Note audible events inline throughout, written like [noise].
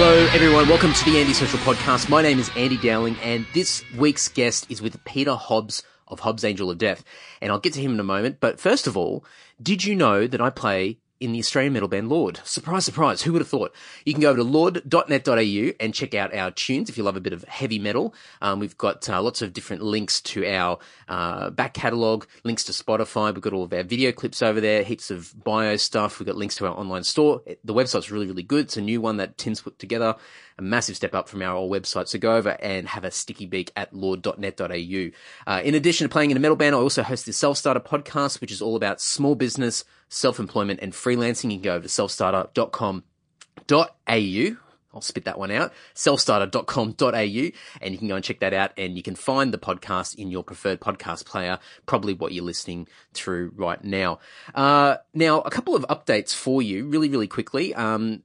Hello, everyone. Welcome to the Andy Social Podcast. My name is Andy Dowling, and this week's guest is with Peter Hobbs of Hobbs Angel of Death. And I'll get to him in a moment. But first of all, did you know that I play in the Australian metal band Lord. Surprise, surprise. Who would have thought? You can go over to lord.net.au and check out our tunes if you love a bit of heavy metal. Um, we've got uh, lots of different links to our uh, back catalogue, links to Spotify. We've got all of our video clips over there, heaps of bio stuff. We've got links to our online store. The website's really, really good. It's a new one that Tim's put together. A massive step up from our old website. So go over and have a sticky beak at lord.net.au. Uh, in addition to playing in a metal band, I also host the Self Starter podcast, which is all about small business, self-employment and freelancing. You can go over to selfstarter.com.au. I'll spit that one out. Selfstarter.com.au and you can go and check that out and you can find the podcast in your preferred podcast player, probably what you're listening through right now. Uh, now a couple of updates for you really, really quickly. Um,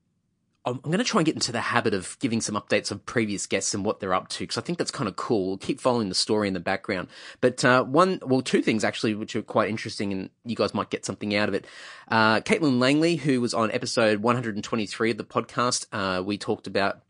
I'm going to try and get into the habit of giving some updates of previous guests and what they're up to because I think that's kind of cool. We'll keep following the story in the background. But uh, one, well, two things actually, which are quite interesting, and you guys might get something out of it. Uh, Caitlin Langley, who was on episode 123 of the podcast, uh, we talked about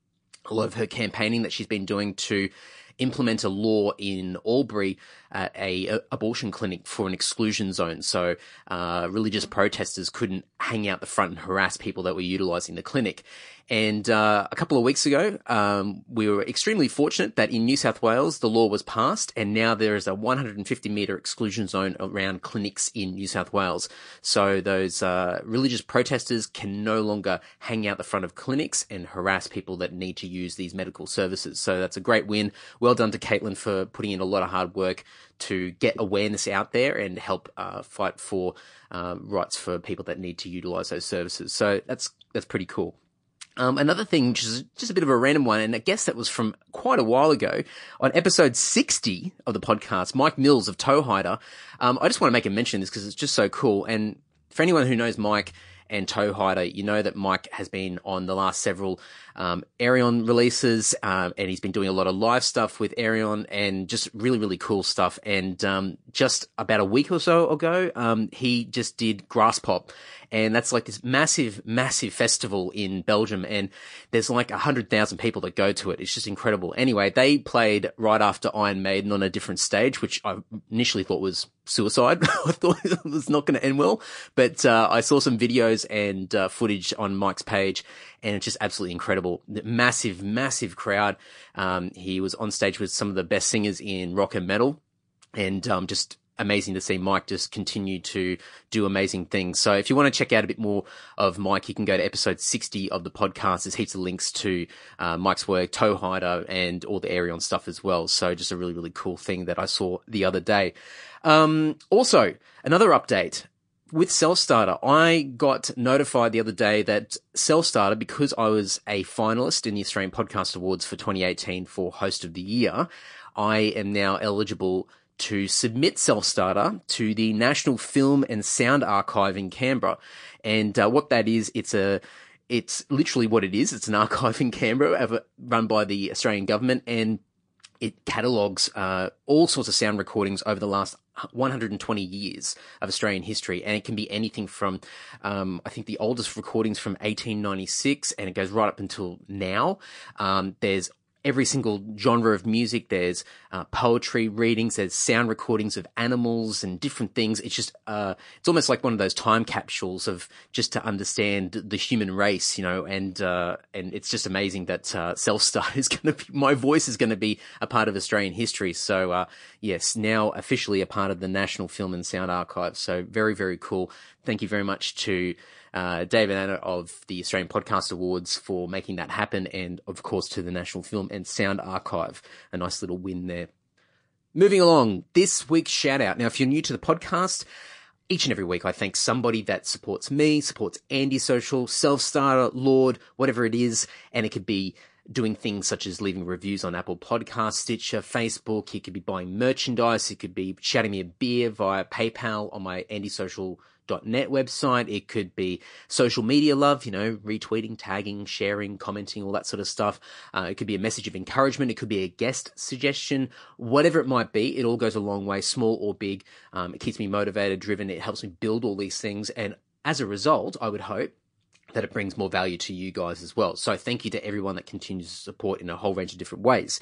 a lot of her campaigning that she's been doing to implement a law in Albury at a, a abortion clinic for an exclusion zone. So uh, religious protesters couldn't hang out the front and harass people that were utilising the clinic. And uh, a couple of weeks ago, um, we were extremely fortunate that in New South Wales the law was passed, and now there is a 150 metre exclusion zone around clinics in New South Wales. So those uh, religious protesters can no longer hang out the front of clinics and harass people that need to use these medical services. So that's a great win. Well done to Caitlin for putting in a lot of hard work to get awareness out there and help uh, fight for uh, rights for people that need to utilise those services. So that's that's pretty cool. Um, another thing, which is just a bit of a random one, and I guess that was from quite a while ago, on episode 60 of the podcast, Mike Mills of Toehider. Um, I just want to make a mention of this because it's just so cool. And for anyone who knows Mike and Toehider, you know that Mike has been on the last several um, Ayreon releases, um, and he's been doing a lot of live stuff with Ayreon and just really, really cool stuff. And um, just about a week or so ago, um, he just did Graspop, and that's like this massive, massive festival in Belgium, and there's like a hundred thousand people that go to it. It's just incredible. Anyway, they played right after Iron Maiden on a different stage, which I initially thought was suicide. [laughs] I thought it was not going to end well, but uh, I saw some videos and uh, footage on Mike's page, and it's just absolutely incredible. Massive, massive crowd. Um, he was on stage with some of the best singers in rock and metal, and um, just amazing to see Mike just continue to do amazing things. So if you want to check out a bit more of Mike, you can go to episode 60 of the podcast. There's heaps of links to uh, Mike's work, Toehider, and all the Ayreon stuff as well. So just a really, really cool thing that I saw the other day. Um, also, another update. With Self Starter, I got notified the other day that Self Starter, because I was a finalist in the Australian Podcast Awards for 2018 for Host of the Year, I am now eligible to submit Self Starter to the National Film and Sound Archive in Canberra. And uh, what that is, it's a it's literally what it is. It's an [laughs] archive in Canberra run by the Australian government and it catalogues uh, all sorts of sound recordings over the last 120 years of Australian history, and it can be anything from, um, I think the oldest recordings from 1896, and it goes right up until now. Um, there's every single genre of music. There's uh, poetry readings, there's sound recordings of animals and different things. It's just, uh, it's almost like one of those time capsules of just to understand the human race, you know, and, uh, and it's just amazing that, uh, Self-Start [laughs] is going to be, my voice is going to be a part of Australian history. So, uh, yes, now officially a part of the National Film and Sound Archive. So very, very cool. Thank you very much to, uh, David Anna of the Australian Podcast Awards for making that happen, and of course to the National Film and Sound Archive. A nice little win there. Moving along, this week's shout out. Now, if you're new to the podcast, each and every week I thank somebody that supports me, supports Andy Social, Self Starter, Lord, whatever it is, and it could be doing things such as leaving reviews on Apple Podcasts, Stitcher, Facebook. You could be buying merchandise. You could be shouting me a beer via PayPal on my Andy Social net website. It could be social media love, you know, retweeting, tagging, sharing, commenting, all that sort of stuff. Uh, it could be a message of encouragement. It could be a guest suggestion, whatever it might be. It all goes a long way, small or big. Um, it keeps me motivated, driven. It helps me build all these things. And as a result, I would hope that it brings more value to you guys as well. So thank you to everyone that continues to support in a whole range of different ways.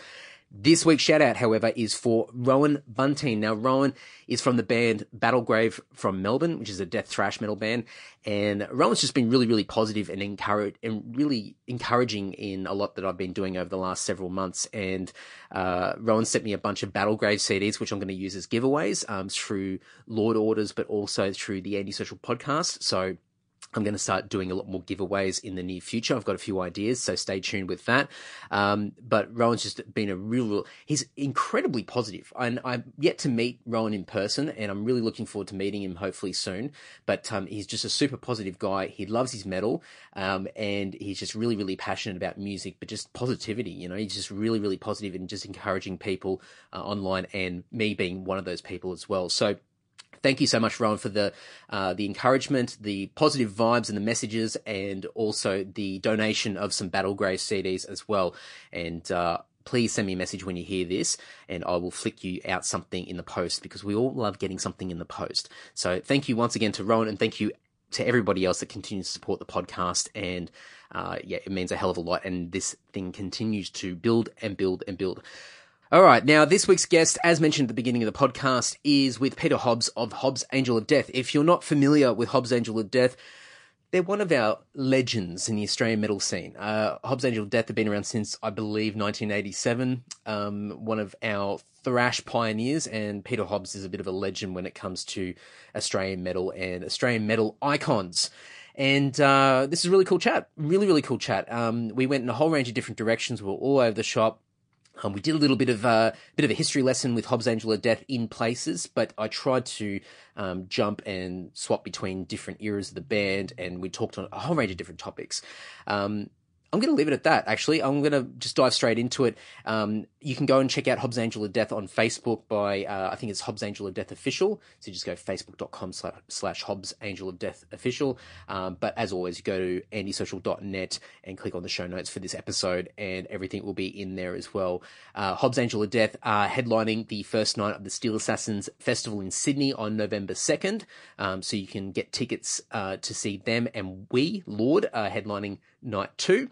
This week's shout out, however, is for Rowan Bunteen. Now, Rowan is from the band Battlegrave from Melbourne, which is a death thrash metal band. And Rowan's just been really, really positive and encourage and really encouraging in a lot that I've been doing over the last several months. And, uh, Rowan sent me a bunch of Battlegrave CDs, which I'm going to use as giveaways, um, through Lord Orders, but also through the Andy Social podcast. So, I'm going to start doing a lot more giveaways in the near future. I've got a few ideas, so stay tuned with that. Um, but Rowan's just been a real, real, he's incredibly positive. And I've yet to meet Rowan in person, and I'm really looking forward to meeting him hopefully soon. But um, he's just a super positive guy. He loves his metal, um, and he's just really, really passionate about music, but just positivity. You know, he's just really, really positive and just encouraging people uh, online, and me being one of those people as well. So, thank you so much, Rowan, for the uh, the encouragement, the positive vibes, and the messages, and also the donation of some Battlegrave CDs as well. And uh, please send me a message when you hear this, and I will flick you out something in the post because we all love getting something in the post. So thank you once again to Rowan, and thank you to everybody else that continues to support the podcast. And uh, yeah, it means a hell of a lot. And this thing continues to build and build and build. All right. Now, this week's guest, as mentioned at the beginning of the podcast, is with Peter Hobbs of Hobbs Angel of Death. If you're not familiar with Hobbs Angel of Death, they're one of our legends in the Australian metal scene. Uh, Hobbs Angel of Death have been around since, I believe, 1987. Um, one of our thrash pioneers, and Peter Hobbs is a bit of a legend when it comes to Australian metal and Australian metal icons. And uh, this is a really cool chat. Really, really cool chat. Um, we went in a whole range of different directions. We were all over the shop. Um, we did a little bit of a uh, bit of a history lesson with Hobbs Angel of Death in places, but I tried to um, jump and swap between different eras of the band, and we talked on a whole range of different topics. Um, I'm going to leave it at that, actually. I'm going to just dive straight into it. Um, you can go and check out Hobbs Angel of Death on Facebook by, uh, I think it's Hobbs Angel of Death Official. So you just go facebook.com slash, Hobbs Angel of Death Official. Um, but as always, go to andysocial.net and click on the show notes for this episode, and everything will be in there as well. Uh, Hobbs Angel of Death are headlining the first night of the Steel Assassins Festival in Sydney on November 2nd. Um, so you can get tickets uh, to see them, and we, Lord, are headlining night two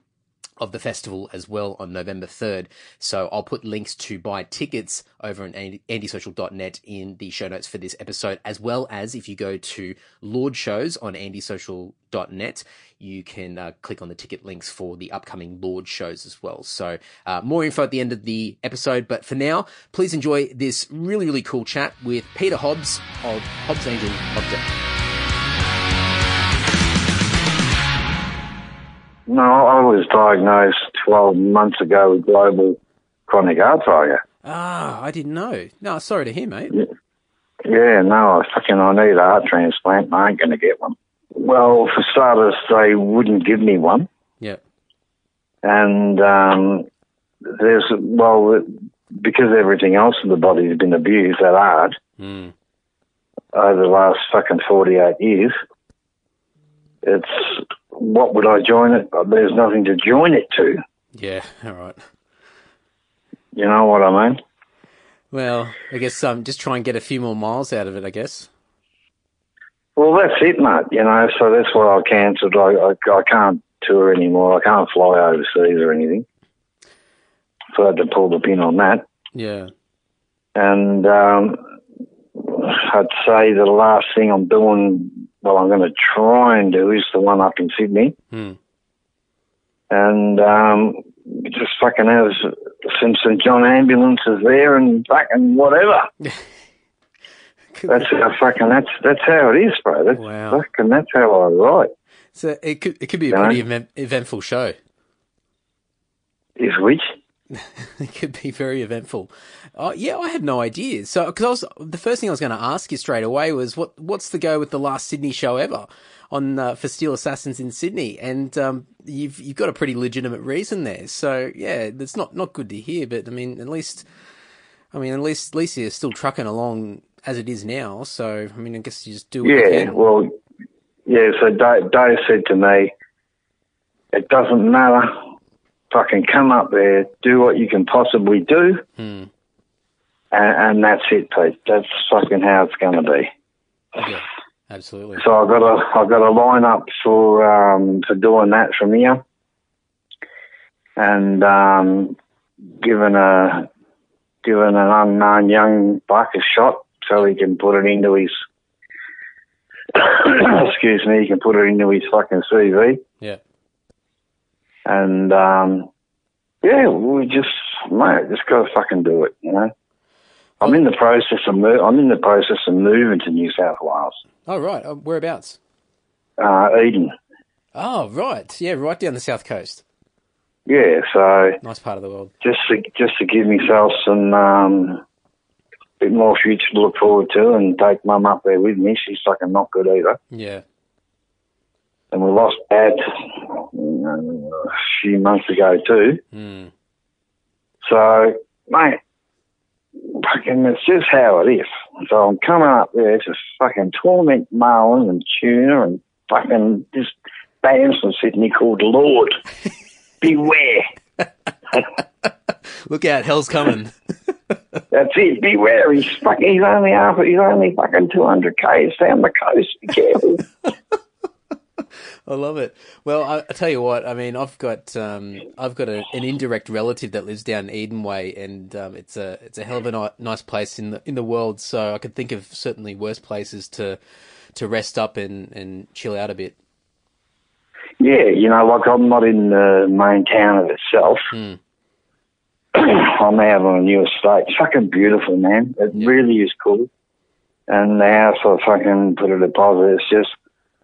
of the festival as well on November 3rd. So I'll put links to buy tickets over on andysocial.net in the show notes for this episode, as well as if you go to Lord shows on andysocial.net, you can uh, click on the ticket links for the upcoming Lord shows as well. So uh, more info at the end of the episode, but for now, please enjoy this really, really cool chat with Peter Hobbs of Hobbs Angel of. No, I was diagnosed 12 months ago with global chronic heart failure. Ah, I didn't know. No, sorry to hear, mate. Yeah, yeah no, I fucking I need a heart transplant. I ain't going to get one. Well, for starters, they wouldn't give me one. Yeah. And um, there's, well, because everything else in the body has been abused that hard mm. over the last fucking 48 years, it's what would I join it? There's nothing to join it to. Yeah, all right. You know what I mean? Well, I guess um, just try and get a few more miles out of it, I guess. Well, that's it, mate. You know, so that's why I cancelled. I, I, I can't tour anymore. I can't fly overseas or anything. So I had to pull the pin on that. Yeah. And um, I'd say the last thing I'm doing well, I'm going to try and do is the one up in Sydney. Hmm. And um, just fucking have some St John ambulances there and fucking whatever. [laughs] that's how fucking that's that's how it is, bro. That's wow. fucking that's how I write. So it could it could be a you pretty event, eventful show. Is which? [laughs] it could be very eventful. Uh, yeah, I had no idea. So, because I was the first thing I was going to ask you straight away was what what's the go with the last Sydney show ever on uh, for Steel Assassins in Sydney, and um, you've you've got a pretty legitimate reason there. So yeah, it's not not good to hear, but I mean, at least I mean, at least least you're still trucking along as it is now. So I mean, I guess you just do. yeah, well, yeah. So Dave, Dave said to me, "It doesn't matter." Fucking come up there, do what you can possibly do, hmm. and, and, that's it, Pete. That's fucking how it's going to be. Yeah. Absolutely. So I've got a I've got a line up for um, for doing that from here, and um, given a given an unknown young buck a shot so he can put it into his [coughs] excuse me, he can put it into his fucking CV. Yeah. And um, yeah, we just mate, just gotta fucking do it, you know. I'm in the process of mo- I'm in the process of moving to New South Wales, Oh, right. Uh, whereabouts? uh, Eden. Oh, right. Yeah, right down the south coast. Yeah, so Nice part of the world. just to just to give myself some um, bit more future to look forward to, and take Mum up there with me. She's fucking not good either, Yeah. And we lost Dad uh, a few months ago too. Mm. So, mate, fucking, it's just how it is. So I'm coming up there to fucking torment marlin and tuna and fucking this band from Sydney called Lord. [laughs] Beware. Look out, hell's coming. [laughs] That's it. Beware. He's fucking. He's only after. He's only fucking 200 k's down the coast. Be careful. [laughs] I love it. Well, I, I tell you what. I mean, I've got um, I've got a, an indirect relative that lives down Eden Way, and um, it's a it's a hell of a ni- nice place in the in the world. So I could think of certainly worse places to to rest up and, and chill out a bit. yeah, you know, like I'm not in the main town of itself. Hmm. [clears throat] I'm out on a new estate. It's fucking beautiful, man. It Yeah. really is cool. And the house I fucking put it a deposit. It's just,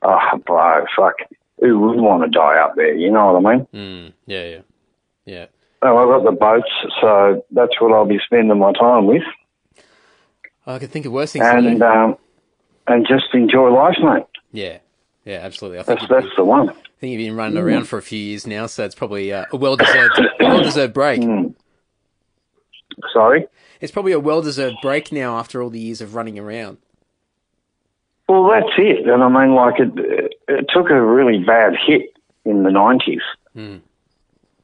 oh, bro, fuck. Who would want to die up there? You know what I mean? Mm, yeah, yeah, yeah. Oh, I've got the boats, so that's what I'll be spending my time with. I could think of worse things. to And um, and just enjoy life, mate. yeah, yeah, absolutely. I think That's the one. I think you've been running around for a few years now, so it's probably uh, a well deserved [coughs] well deserved break. Sorry. It's probably a well deserved break now after all the years of running around. Well, that's it. And I mean, like, it, it took a really bad hit in the 90s. Hmm.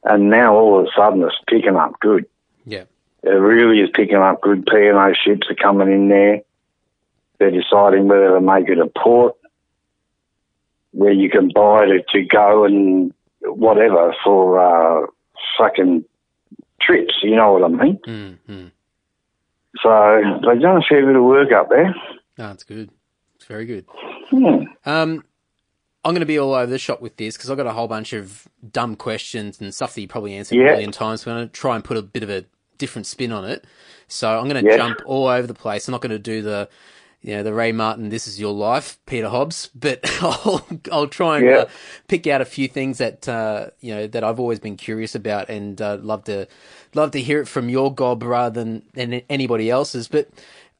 And now all of a sudden it's picking up good. Yeah, It really is picking up good. P&O ships are coming in there. They're deciding whether to make it a port where you can buy to, to go and whatever for uh, fucking trips, you know what I mean? mm, mm. So they've done a fair bit of work up there. That's good. Very good. Hmm. Um, I'm going to be all over the shop with this because I've got a whole bunch of dumb questions and stuff that you probably answered Yeah. a million times. We're going to try and put a bit of a different spin on it. So I'm going to Yes. jump all over the place. I'm not going to do the, you know, the Ray Martin, this is your life, Peter Hobbs, but [laughs] I'll, I'll try and Yeah. uh, pick out a few things that, uh, you know, that I've always been curious about and uh, love to, love to hear it from your gob rather than, than anybody else's. But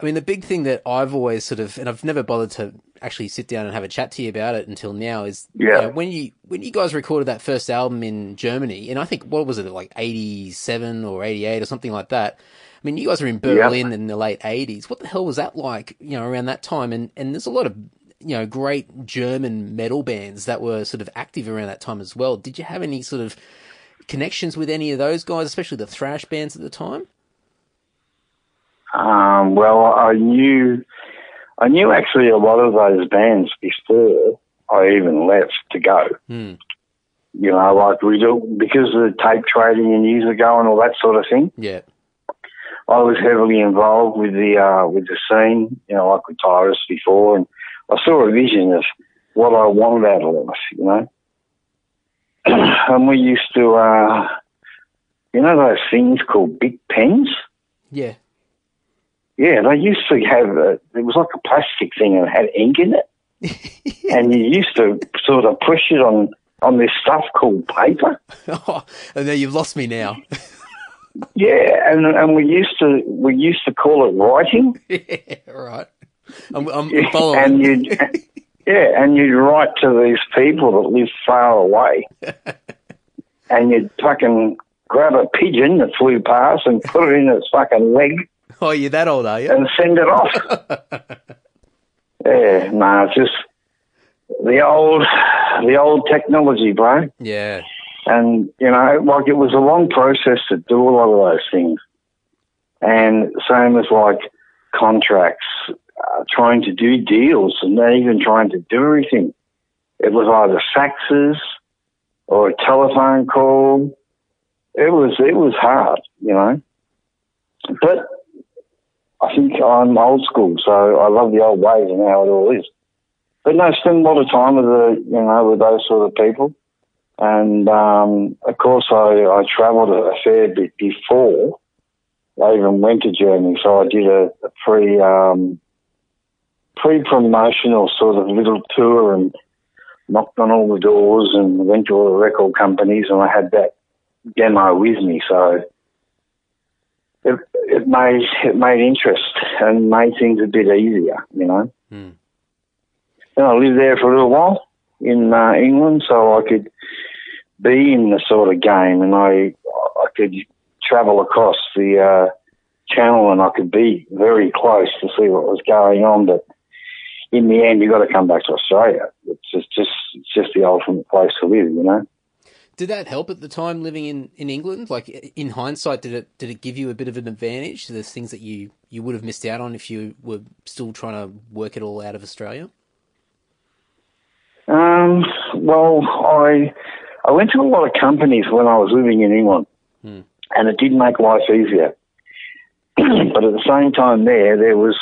I mean, the big thing that I've always sort of, and I've never bothered to actually sit down and have a chat to you about it until now is, you Yeah. know, when you, when you guys recorded that first album in Germany, and I think, what was it, like 87 or 88 or something like that? I mean, you guys were in Berlin in the late 80s. What the hell was that like, you know, around that time? And, and there's a lot of, you know, great German metal bands that were sort of active around that time as well. Did you have any sort of connections with any of those guys, especially the thrash bands at the time? Um, well, I knew, I knew actually a lot of those bands before I even left to go. Hmm. You know, like we do because of the tape trading and years ago and all that sort of thing. Yeah. I was heavily involved with the uh, with the scene. You know, like with Tyrant before, and I saw a vision of what I wanted out of life. You know, [clears throat] and we used to, uh, you know, those things called Bic pens. Yeah. Yeah, they used to have, a, it was like a plastic thing and it had ink in it. [laughs] and you used to sort of push it on, on this stuff called paper. [laughs] Oh, and then you've lost me now. [laughs] Yeah, and, and we used to, we used to call it writing. yeah, right. I'm, I'm following. and you'd, yeah, and you'd write to these people that live far away. and you'd fucking grab a pigeon that flew past and put it in its fucking leg [laughs] oh, you're that old, are you? and send it off. [laughs] yeah, no, it's just the old, the old technology, bro. Yeah. And you know, like it was a long process to do a lot of those things. And same as like contracts, uh, trying to do deals and not even trying to do everything. It was either faxes or a telephone call. It was it was hard, you know. But I think I'm old school, so I love the old ways and how it all is. But no, spend a lot of time with the you know with those sort of people, and um, of course I I travelled a fair bit before I even went to Germany, so I did a, a pre um, pre promotional sort of little tour and knocked on all the doors and went to all the record companies, and I had that demo with me, so it, it made it made interest and made things a bit easier, you know. Mm. And I lived there for a little while in uh, England, so I could be in the sort of game, and I I could travel across the uh, channel and I could be very close to see what was going on. But in the end, you got to come back to Australia. It's just, just, it's just the ultimate place to live, you know. Did that help at the time living in, in England? Like in hindsight, did it did it give you a bit of an advantage? There's things that you, you would have missed out on if you were still trying to work it all out of Australia. Um, well, I I went to a lot of companies when I was living in England, hmm. and it did make life easier. [clears throat] but at the same time, there there was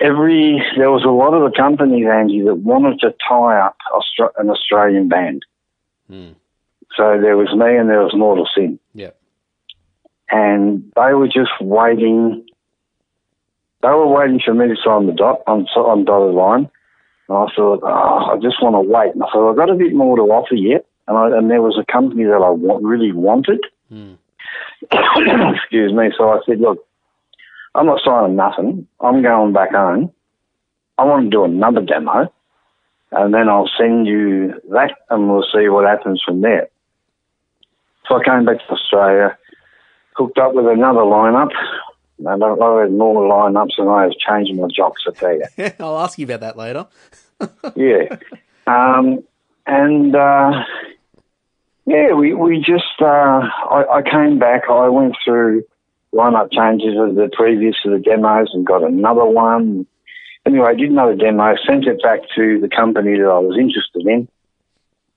every there was a lot of the companies, Andy, that wanted to tie up an Australian band. Hmm. So there was me and there was Mortal Sin. Yeah. And they were just waiting. They were waiting for me to sign the dot on on dotted line. And I thought, oh, I just want to wait. And I thought, I've got a bit more to offer yet. And, I, and there was a company that I want, really wanted. Hmm. [coughs] Excuse me. So I said, look, I'm not signing nothing. I'm going back home. I want to do another demo, and then I'll send you that, and we'll see what happens from there. So I came back to Australia, hooked up with another lineup, and I had more lineups than I have changed my jocks, I tell you. [laughs] I'll ask you about that later. [laughs] yeah. Um, and uh, yeah, we, we just, uh, I, I came back, I went through lineup changes of the previous to the demos and got another one. Anyway, I did another demo, sent it back to the company that I was interested in,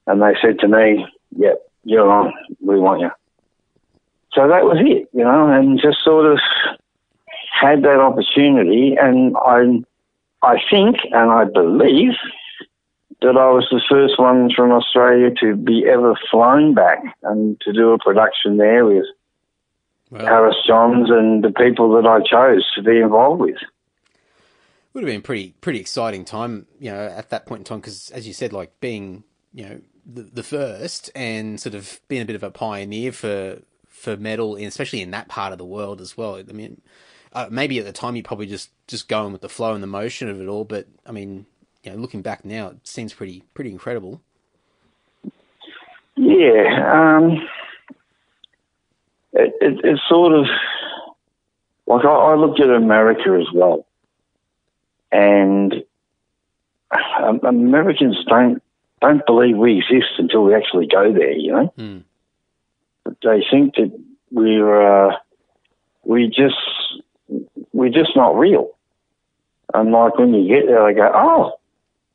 and they said to me, yep, you're on, we want you. So that was it, you know, and just sort of had that opportunity, and I, I think and I believe that I was the first one from Australia to be ever flown back and to do a production there with well, Harris Johns and the people that I chose to be involved with. Would have been pretty pretty exciting time, you know, at that point in time because, as you said, like being you know the, the first and sort of being a bit of a pioneer for for metal, especially in that part of the world as well. I mean, uh, maybe at the time you probably just just going with the flow and the motion of it all, but I mean, you know, looking back now, it seems pretty pretty incredible. Yeah, um, it, it, it's sort of like I, I, looked at America as well, and [sighs] um, Americans don't don't believe we exist until we actually go there. You know, mm. they think that we're uh, we just we're just not real. And like when you get there, they go, "Oh,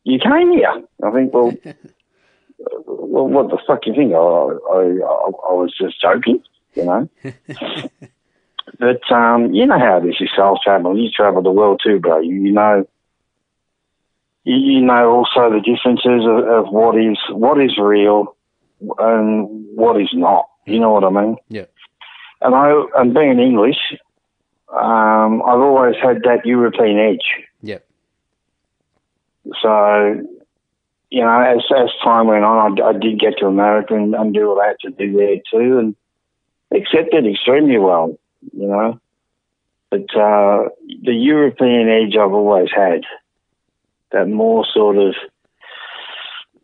you came here. I think, well, [laughs] well, what the fuck you think? I, I, I, I was just joking, you know. [laughs] but um, you know how it is yourself travel. You travel the world too, bro. You, you know, you, you, know also the differences of, of what is what is real and what is not. You know what I mean? Yeah. And I, and being English, um, I've always had that European edge. Yeah. So, you know, as as time went on, I, I did get to America and, and do what I had to do there too, and accepted extremely well, you know. But uh, the European edge I've always had, that more sort of,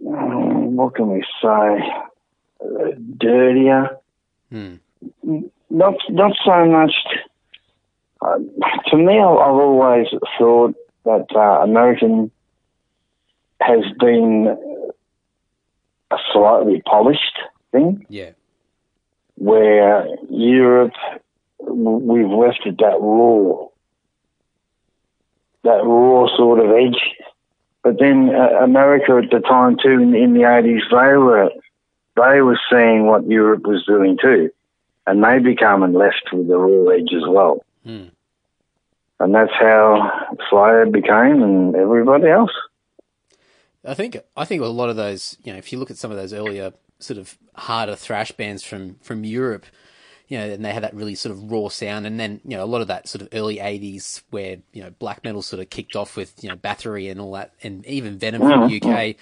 um, what can we say, uh, dirtier. Hmm. Not not so much. Uh, to me, I've always thought that uh, American has been a slightly polished thing. Yeah. Where Europe, we've left it that raw. that raw sort of edge. But then uh, America at the time too, in, in the 80s, they were, they were seeing what Europe was doing too. And they becoming left with the raw edge as well. Mm. And that's how Slayer became and everybody else. I think I think a lot of those, you know, if you look at some of those earlier sort of harder thrash bands from from Europe, you know, and they had that really sort of raw sound, and then you know a lot of that sort of early '80s where you know black metal sort of kicked off with you know Bathory and all that, and even Venom from the UK.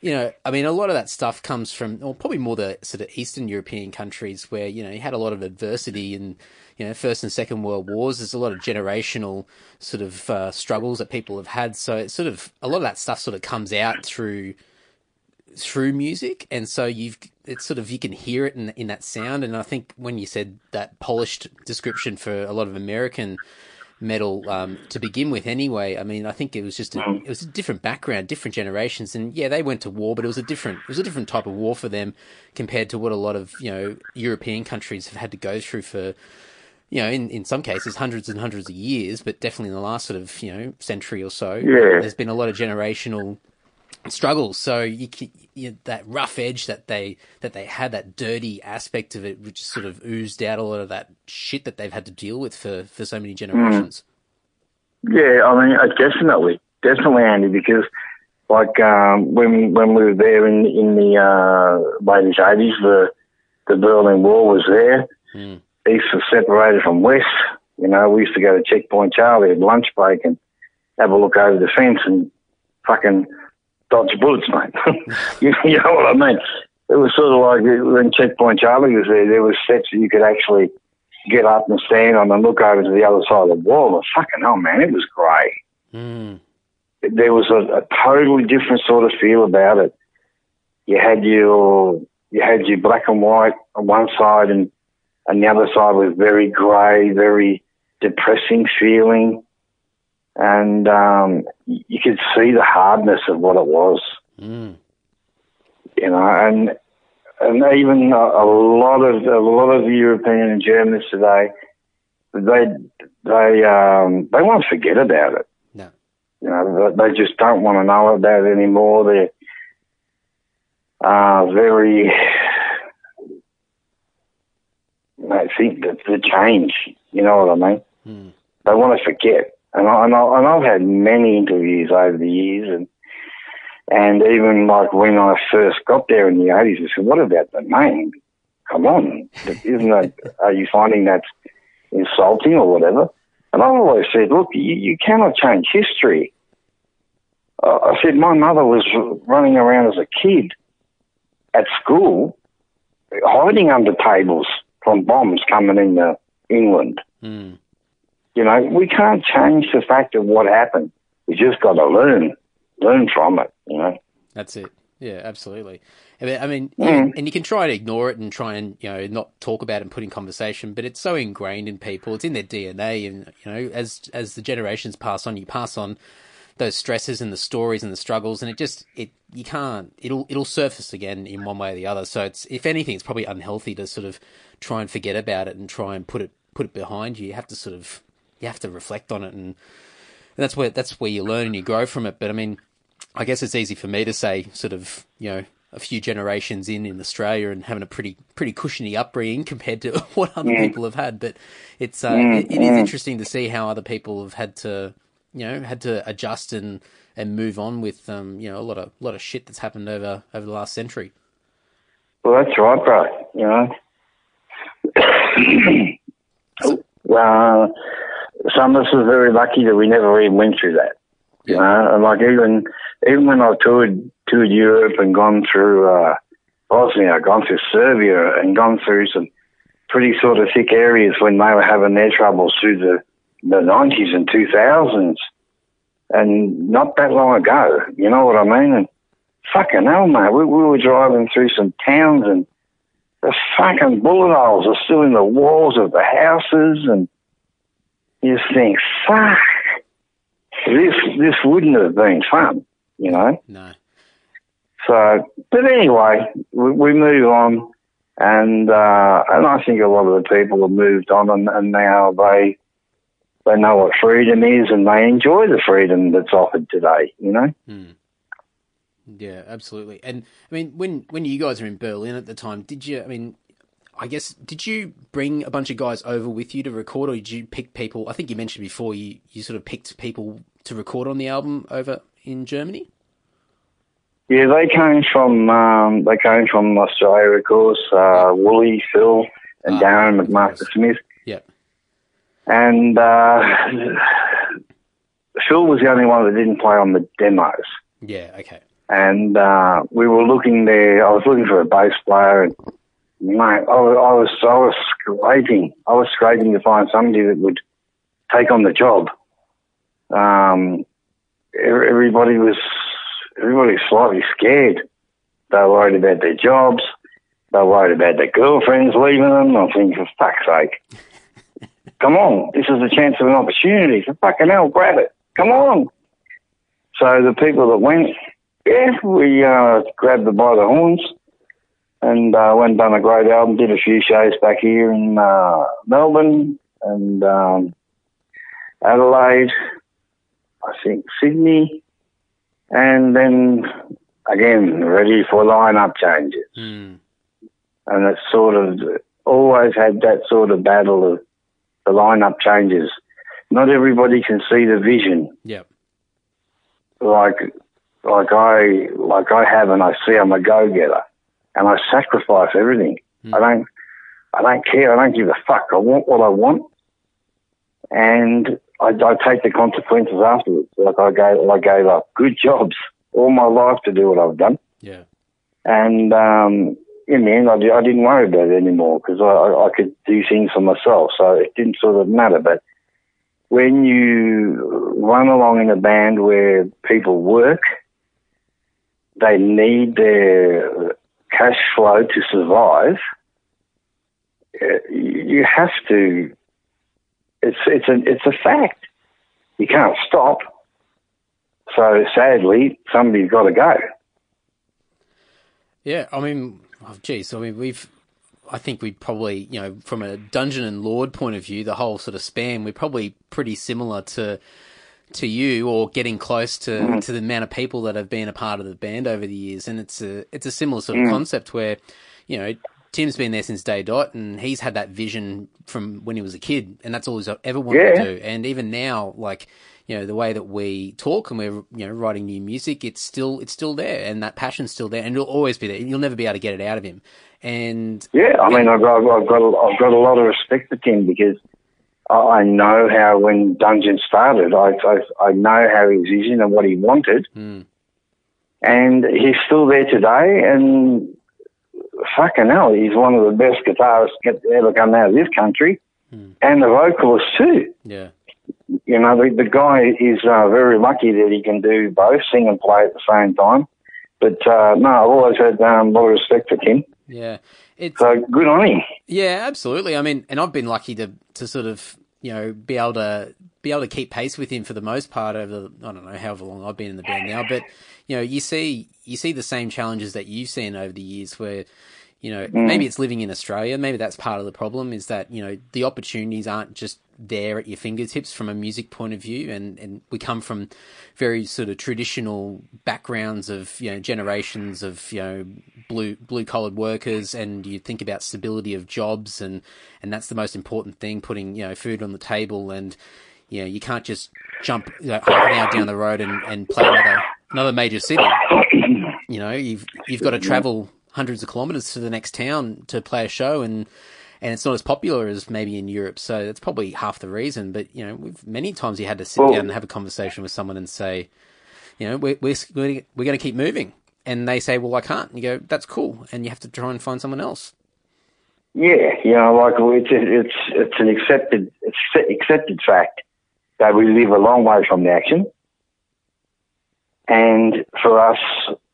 You know, I mean, a lot of that stuff comes from, or probably more the sort of Eastern European countries where you know you had a lot of adversity and you know First and Second World Wars. There's a lot of generational sort of uh, struggles that people have had, so it's sort of a lot of that stuff sort of comes out through through music, and so you've it's sort of you can hear it in in that sound. And I think when you said that polished description for a lot of American metal um, to begin with, anyway, I mean, I think it was just a, it was a different background, different generations, and yeah, they went to war, but it was a different it was a different type of war for them compared to what a lot of you know European countries have had to go through for you know, in, in some cases, hundreds and hundreds of years, but definitely in the last sort of, you know, century or so, yeah. there's been a lot of generational struggles. So you, you, that rough edge that they that they had, that dirty aspect of it, which sort of oozed out a lot of that shit that they've had to deal with for for so many generations. Mm. Yeah, I mean, uh, definitely, definitely, Andy, because like um, when when we were there in in the uh, late eighties, the the Berlin Wall was there. Mm. East was separated from West. You know, we used to go to Checkpoint Charlie at lunch break and have a look over the fence and fucking dodge bullets, mate. [laughs] you, know what I mean? It was sort of like when Checkpoint Charlie was there, there were steps that you could actually get up and stand on and look over to the other side of the wall. And fucking hell, man, it was great. Mm. There was a, a totally different sort of feel about it. You had your you had your black and white on one side, and and the other side was very grey, very depressing feeling and um, you could see the hardness of what it was. Mm. You know, and and even a, a, lot of a lot of European and Germans today, they they um, they want to forget about it. No, you know, they just don't want to know about it anymore. They're uh, very. I think that the change, you know what I mean. Mm. They want to forget and, I, and, I, and I've had many interviews over the years, and and even like when I first got there in the 80s, I said, what about the name? Come on. Isn't that, [laughs] are you finding that insulting or whatever? And I always said, look, you, you cannot change history. Uh, I said, my mother was running around as a kid at school, hiding under tables from bombs coming into England. Mm. You know, we can't change the fact of what happened. We just got to learn, learn from it. You know. That's it. Yeah, absolutely. I mean, mm. and you can try and ignore it and try and you know not talk about it and put in conversation, but it's so ingrained in people. It's in their DNA, and you know, as as the generations pass on, you pass on those stresses and the stories and the struggles, and it just it you can't it'll it'll surface again in one way or the other. So it's if anything, it's probably unhealthy to sort of try and forget about it and try and put it put it behind you. You have to sort of you have to reflect on it, and that's where that's where you learn and you grow from it. But I mean, I guess it's easy for me to say, sort of, you know, a few generations in in Australia and having a pretty pretty cushiony upbringing [laughs] compared to [laughs] what other yeah. people have had. But it's uh, mm, it, it is interesting to see how other people have had to, you know, had to adjust and and move on with um, you know, a lot of a lot of shit that's happened over over the last century. Well, that's right, bro. You know. [coughs] well, some of us are very lucky that we never even went through that. You know, and like even even when I toured toured Europe and gone through uh, Bosnia, gone through Serbia, and gone through some pretty sort of thick areas when they were having their troubles through the the nineties and two thousands, and not that long ago. You know what I mean? And fucking hell, mate, we, we were driving through some towns and the fucking bullet holes are still in the walls of the houses and you think, fuck, this this wouldn't have been fun, you know. No. So, but anyway, we, we move on, and uh, and I think a lot of the people have moved on, and, and now they they know what freedom is, and they enjoy the freedom that's offered today. You know. Mm. Yeah, absolutely. And I mean, when when you guys were in Berlin at the time, did you? I mean, I guess did you bring a bunch of guys over with you to record, or did you pick people? I think you mentioned before you you sort of picked people to record on the album over in Germany. Yeah, they came from um, they came from Australia, of course. Uh, Wooly, Phil, and ah, Darren McMaster Smith. Yep. And uh, Phil was the only one that didn't play on the demos. Yeah. Okay. And uh, we were looking there. I was looking for a bass player, and mate, I was, I was I was scraping. I was scraping to find somebody that would take on the job. Um, everybody was everybody's slightly scared. They're worried about their jobs. They're worried about their girlfriends leaving them. I'm thinking, for fuck's sake, [laughs] come on, this is a chance of an opportunity. For fucking hell, grab it. Come on. So the people that went, yeah, we uh, grabbed them by the horns and uh, went and done a great album. Did a few shows back here in uh, Melbourne and um, Adelaide, I think Sydney, and then again ready for lineup changes. Mm. And it's sort of always had that sort of battle of the lineup changes. Not everybody can see the vision. Yep. Like, like I, like I have, and I see I'm a go-getter, and I sacrifice everything. Mm. I don't, I don't care. I don't give a fuck. I want what I want, and I, I take the consequences afterwards. Like I gave, I gave up good jobs all my life to do what I've done. Yeah. And um, in the end, I, I didn't worry about it anymore because I, I could do things for myself, so it didn't sort of matter. But when you run along in a band where people work, they need their cash flow to survive. Uh, you have to it's it's a it's a fact. You can't stop. So sadly, somebody's got to go. Yeah, I mean, oh, geez, I mean, we've, I think we probably, you know, from a dungeon and lord point of view, the whole sort of span, we're probably pretty similar to to you or getting close to, mm. to the amount of people that have been a part of the band over the years. And it's a it's a similar sort of mm. concept where, you know, Tim's been there since day dot, and he's had that vision from when he was a kid, and that's all he's ever wanted yeah. to do. And even now, like you know, the way that we talk and we're you know writing new music, it's still it's still there, and that passion's still there, and it'll always be there. You'll never be able to get it out of him. And yeah, I mean, I've got I've got I've got a lot of respect for Tim because I know how when Dungeon started, I I, I know how his vision and what he wanted. Mm. And he's still there today, and fucking hell, he's one of the best guitarists ever come out of this country, hmm. and the vocalist too. Yeah. You know, the, the guy is uh, very lucky that he can do both, sing and play at the same time. But uh, no, I've always had um, a lot of respect for him. Yeah. It's, so good on him. Yeah, absolutely. I mean, and I've been lucky to to sort of you know be able to be able to keep pace with him for the most part over the, I don't know however long I've been in the band now, but you know you see you see the same challenges that you've seen over the years where you know, mm. maybe it's living in Australia. Maybe that's part of the problem is that, you know, the opportunities aren't just there at your fingertips from a music point of view. And, and we come from very sort of traditional backgrounds of, you know, generations of, you know, blue, blue collared workers. And you think about stability of jobs and, and that's the most important thing, putting, you know, food on the table. And, you know, you can't just jump you know, half an hour down the road and, and play another, another major city. You know, you've, you've got to travel hundreds of kilometers to the next town to play a show and and it's not as popular as maybe in Europe. So that's probably half the reason. But you know, we've many times you had to sit well, down and have a conversation with someone and say, you know, we're we're we're going to keep moving, and they say, well, I can't. And you go, that's cool, and you have to try and find someone else. Yeah, you know, like it's it's it's an accepted it's accepted fact that we live a long way from the action, and for us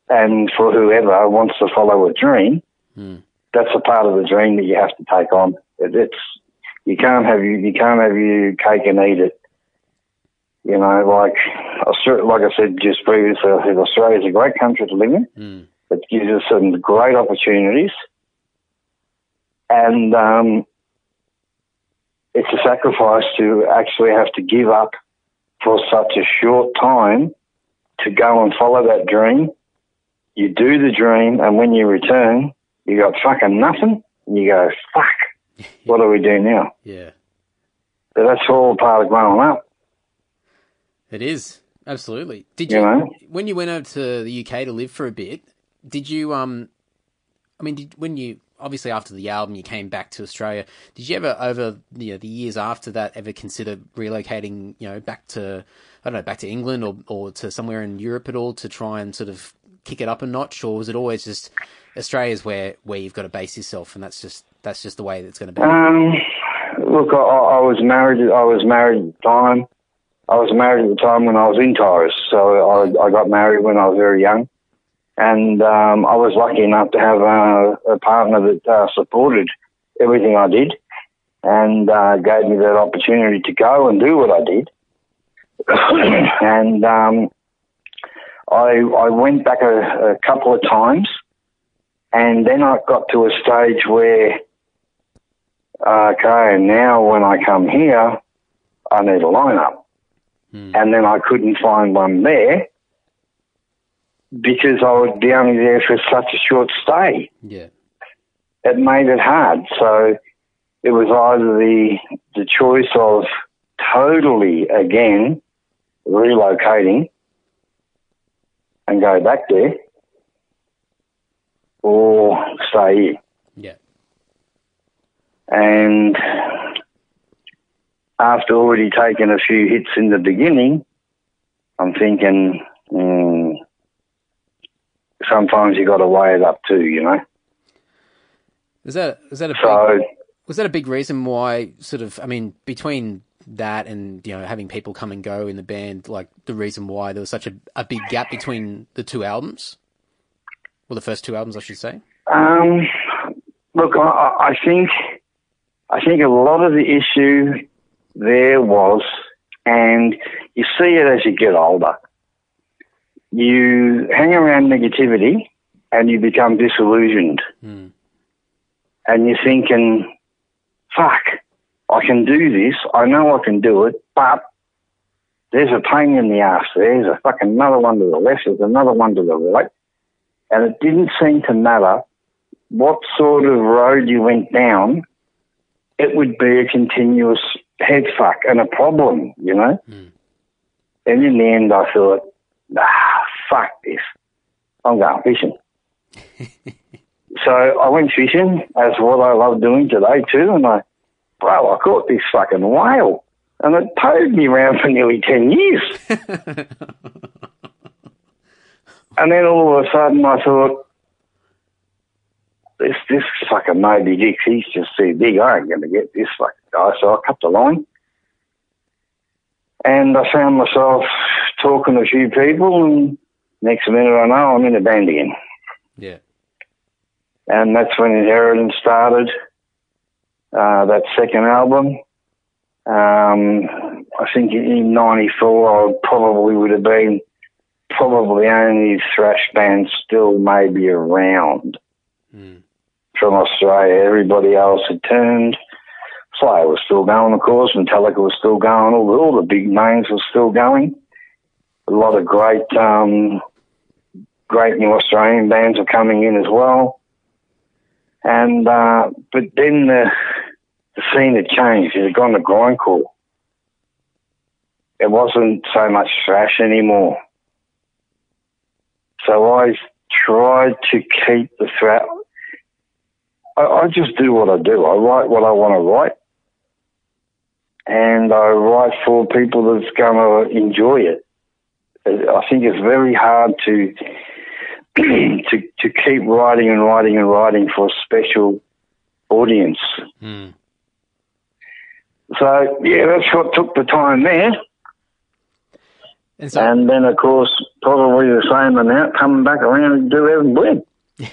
and for whoever wants to follow a dream, mm. That's a part of the dream that you have to take on. It's you can't have you you can't have your cake and eat it. You know, like like I said just previously, I said Australia's a great country to live in. Mm. It gives us some great opportunities, and um, it's a sacrifice to actually have to give up for such a short time to go and follow that dream. You do the dream, and when you return, you got fucking nothing. And you go, fuck, what do we do now? [laughs] Yeah. So that's all part of growing up. It is absolutely. Did You you, know? when you went over to the UK to live for a bit? Did you um? I mean, did when you obviously after the album you came back to Australia? Did you ever over you know, the years after that ever consider relocating? You know, back to I don't know, back to England or or to somewhere in Europe at all to try and sort of kick it up a notch, or was it always just Australia's where where you've got to base yourself, and that's just that's just the way it's going to be. Um, look, I, I was married. I was married at the time. I was married at the time when I was in Taurus, so I, I got married when I was very young, and um, I was lucky enough to have a, a partner that uh, supported everything I did, and uh, gave me that opportunity to go and do what I did. [coughs] and um, I I went back a, a couple of times, and then I got to a stage where okay, now when I come here, I need a lineup. Hmm. And then I couldn't find one there because I would be only there for such a short stay. yeah, It made it hard. So it was either the the choice of totally again relocating and go back there or stay here. yeah, And after already taking a few hits in the beginning, I'm thinking, mm, sometimes you got to weigh it up too, you know. is that is that a big, So was that a big reason why sort of I mean between that and you know having people come and go in the band like the reason why there was such a, a big gap between the two albums well the first two albums I should say Um, look, I, I think I think a lot of the issue there was, and you see it as you get older. You hang around negativity, and you become disillusioned, Hmm. and you're thinking, "Fuck, I can do this. I know I can do it, but." There's a pain in the ass. There's a fucking another one to the left. There's another one to the right. And it didn't seem to matter what sort of road you went down, it would be a continuous head fuck and a problem, you know? Mm. And in the end, I thought, ah, fuck this. I'm going fishing. [laughs] so I went fishing, as what I love doing today too, and I, bro, I caught this fucking whale. And it towed me around for nearly 10 years. [laughs] and then all of a sudden I thought, this this fucking Moby Dick, he's just too big. I ain't going to get this fucking guy. So I cut the line. And I found myself talking to a few people, and next minute I know I'm in a band again. yeah And that's when Inheritance started, uh, that second album. Um, I think in 94 I probably would have been probably only thrash band still maybe around Hmm. from Australia. Everybody else had turned. Slayer was still going, of course. Metallica was still going. All the, all the big names were still going. A lot of great, um, great new Australian bands were coming in as well. And uh, but then the, the scene had changed. It had gone to grindcore. It wasn't so much thrash anymore. So I tried to keep the thrash. I, I just do what I do. I write what I want to write, and I write for people that's going to enjoy it. I think it's very hard to [clears throat] to to keep writing and writing and writing for a special audience. Hmm. So yeah, that's what took the time there. and so And then of course probably the same amount coming back around and do Heaven Bled. [laughs]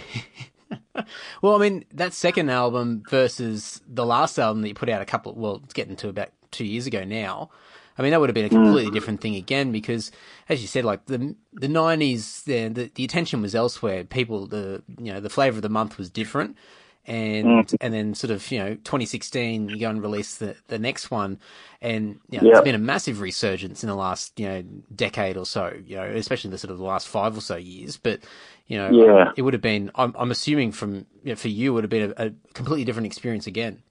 Well, I mean, that second album versus the last album that you put out a couple, well, it's getting to about two years ago now. I mean, that would have been a completely mm. different thing again because, as you said, like the the nineties, the the attention was elsewhere. People, the you know, the flavor of the month was different, and Mm. and then sort of you know 2016 you go and release the the next one, and you know, Yep. there's been a massive resurgence in the last you know decade or so, you know, especially the sort of the last five or so years. But you know, Yeah. it would have been. I'm, I'm assuming from you know, for you, it would have been a, a completely different experience again.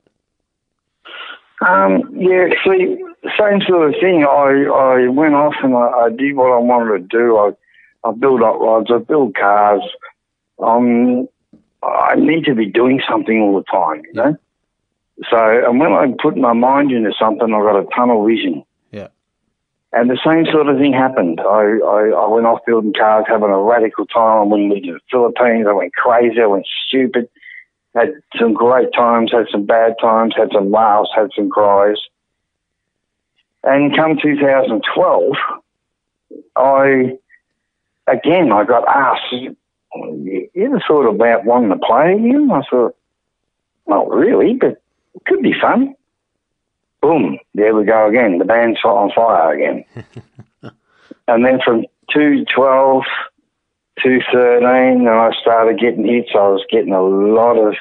Um, yeah, see, same sort of thing. I, I went off and I, I did what I wanted to do. I, I build up rods, I build cars. Um, I need to be doing something all the time, you know? So, and when I put my mind into something, I got a tunnel vision. Yeah. And the same sort of thing happened. I, I, I went off building cars, having a radical time. I went to the Philippines. I went crazy. I went stupid. Had some great times, had some bad times, had some laughs, had some cries. And come 2012, I, again, I got asked, you ever thought about wanting to play again? I thought, not really, but it could be fun. Boom, there we go again. The band's on fire again. [laughs] and then from 212 to 13, and I started getting hits. I was getting a lot of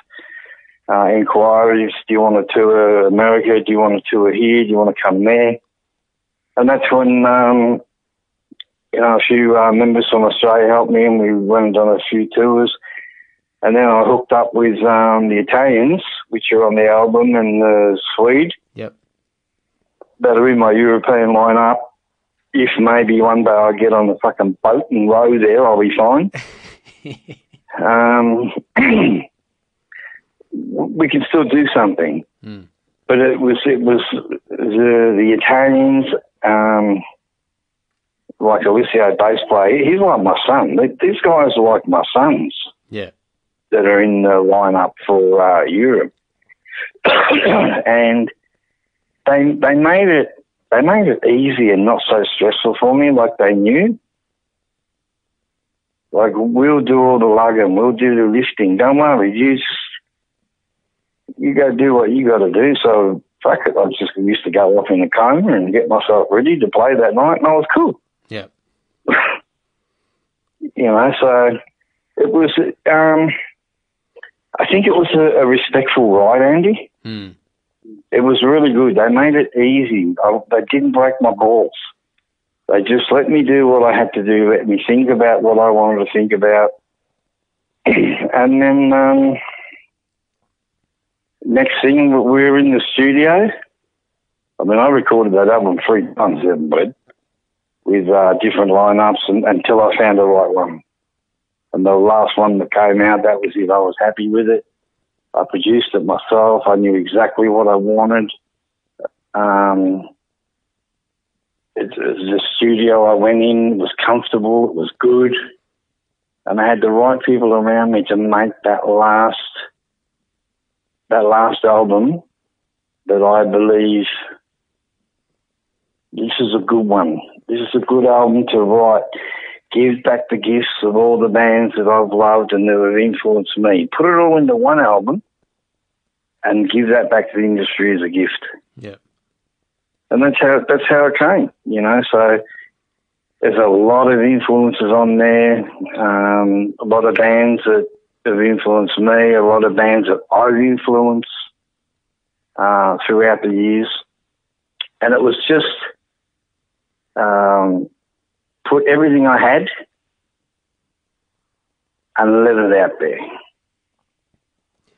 uh, inquiries. Do you want to tour America? Do you want to tour here? Do you want to come there? And that's when, um, you know, a few uh, members from Australia helped me, and we went and done a few tours. And then I hooked up with um, the Italians, which are on the album, and the Swede Yep. that are in my European lineup. If maybe one day I get on the fucking boat and row there, I'll be fine. [laughs] um, [clears throat] we can still do something, Mm. but it was it was the the Italians, um, like Alessio bass player. He's like my son. These guys are like my sons Yeah. that are in the lineup for uh, Europe, [coughs] and they they made it they made it easy and not so stressful for me, like they knew. Like we'll do all the lugging, we'll do the lifting. Don't worry, you just you go do what you got to do. So fuck it, I just used to go off in a coma and get myself ready to play that night, and I was cool Yeah. [laughs] you know, so it was, um, I think it was a, a respectful ride, Andy. Mm. It was really good. They made it easy. I, they didn't break my balls. They just let me do what I had to do, let me think about what I wanted to think about. [clears throat] and then, um, next thing, we were in the studio. I mean, I recorded that album three times, everybody with uh, different lineups and, until I found the right one. And the last one that came out, that was it. I was happy with it. I produced it myself. I knew exactly what I wanted. Um, it, it was a studio I went in. Was comfortable. It was good. And I had the right people around me to make that last, that last album that I believe this is a good one. This is a good album to write. Give back the gifts of all the bands that I've loved and that have influenced me. Put it all into one album and give that back to the industry as a gift. Yeah. And that's how that's how it came, you know. So there's a lot of influences on there. Um, a lot of bands that have influenced me. A lot of bands that I've influenced uh, throughout the years. And it was just um, put everything I had and let it out there.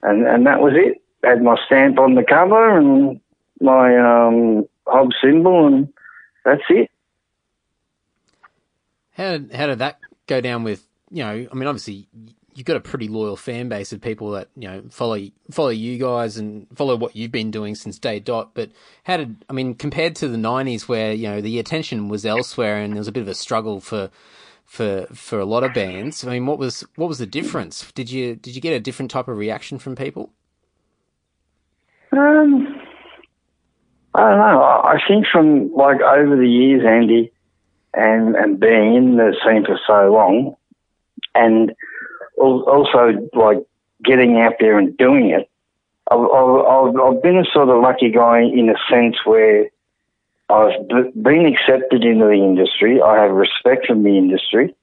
And and that was it. Had my stamp on the cover and my um, Hob symbol, and that's it. How did, how did that go down with, you know, I mean, obviously you've got a pretty loyal fan base of people that, you know, follow, follow you guys and follow what you've been doing since day dot. But how did, I mean, compared to the nineties where, you know, the attention was elsewhere and there was a bit of a struggle for, for, for a lot of bands. I mean, what was, what was the difference? Did you, did you get a different type of reaction from people? Um, I don't know. I think from like over the years, Andy, and and being in the scene for so long, and also like getting out there and doing it, I've, I've, I've- been a sort of lucky guy in a sense where I've been accepted into the industry. I have respect from the industry.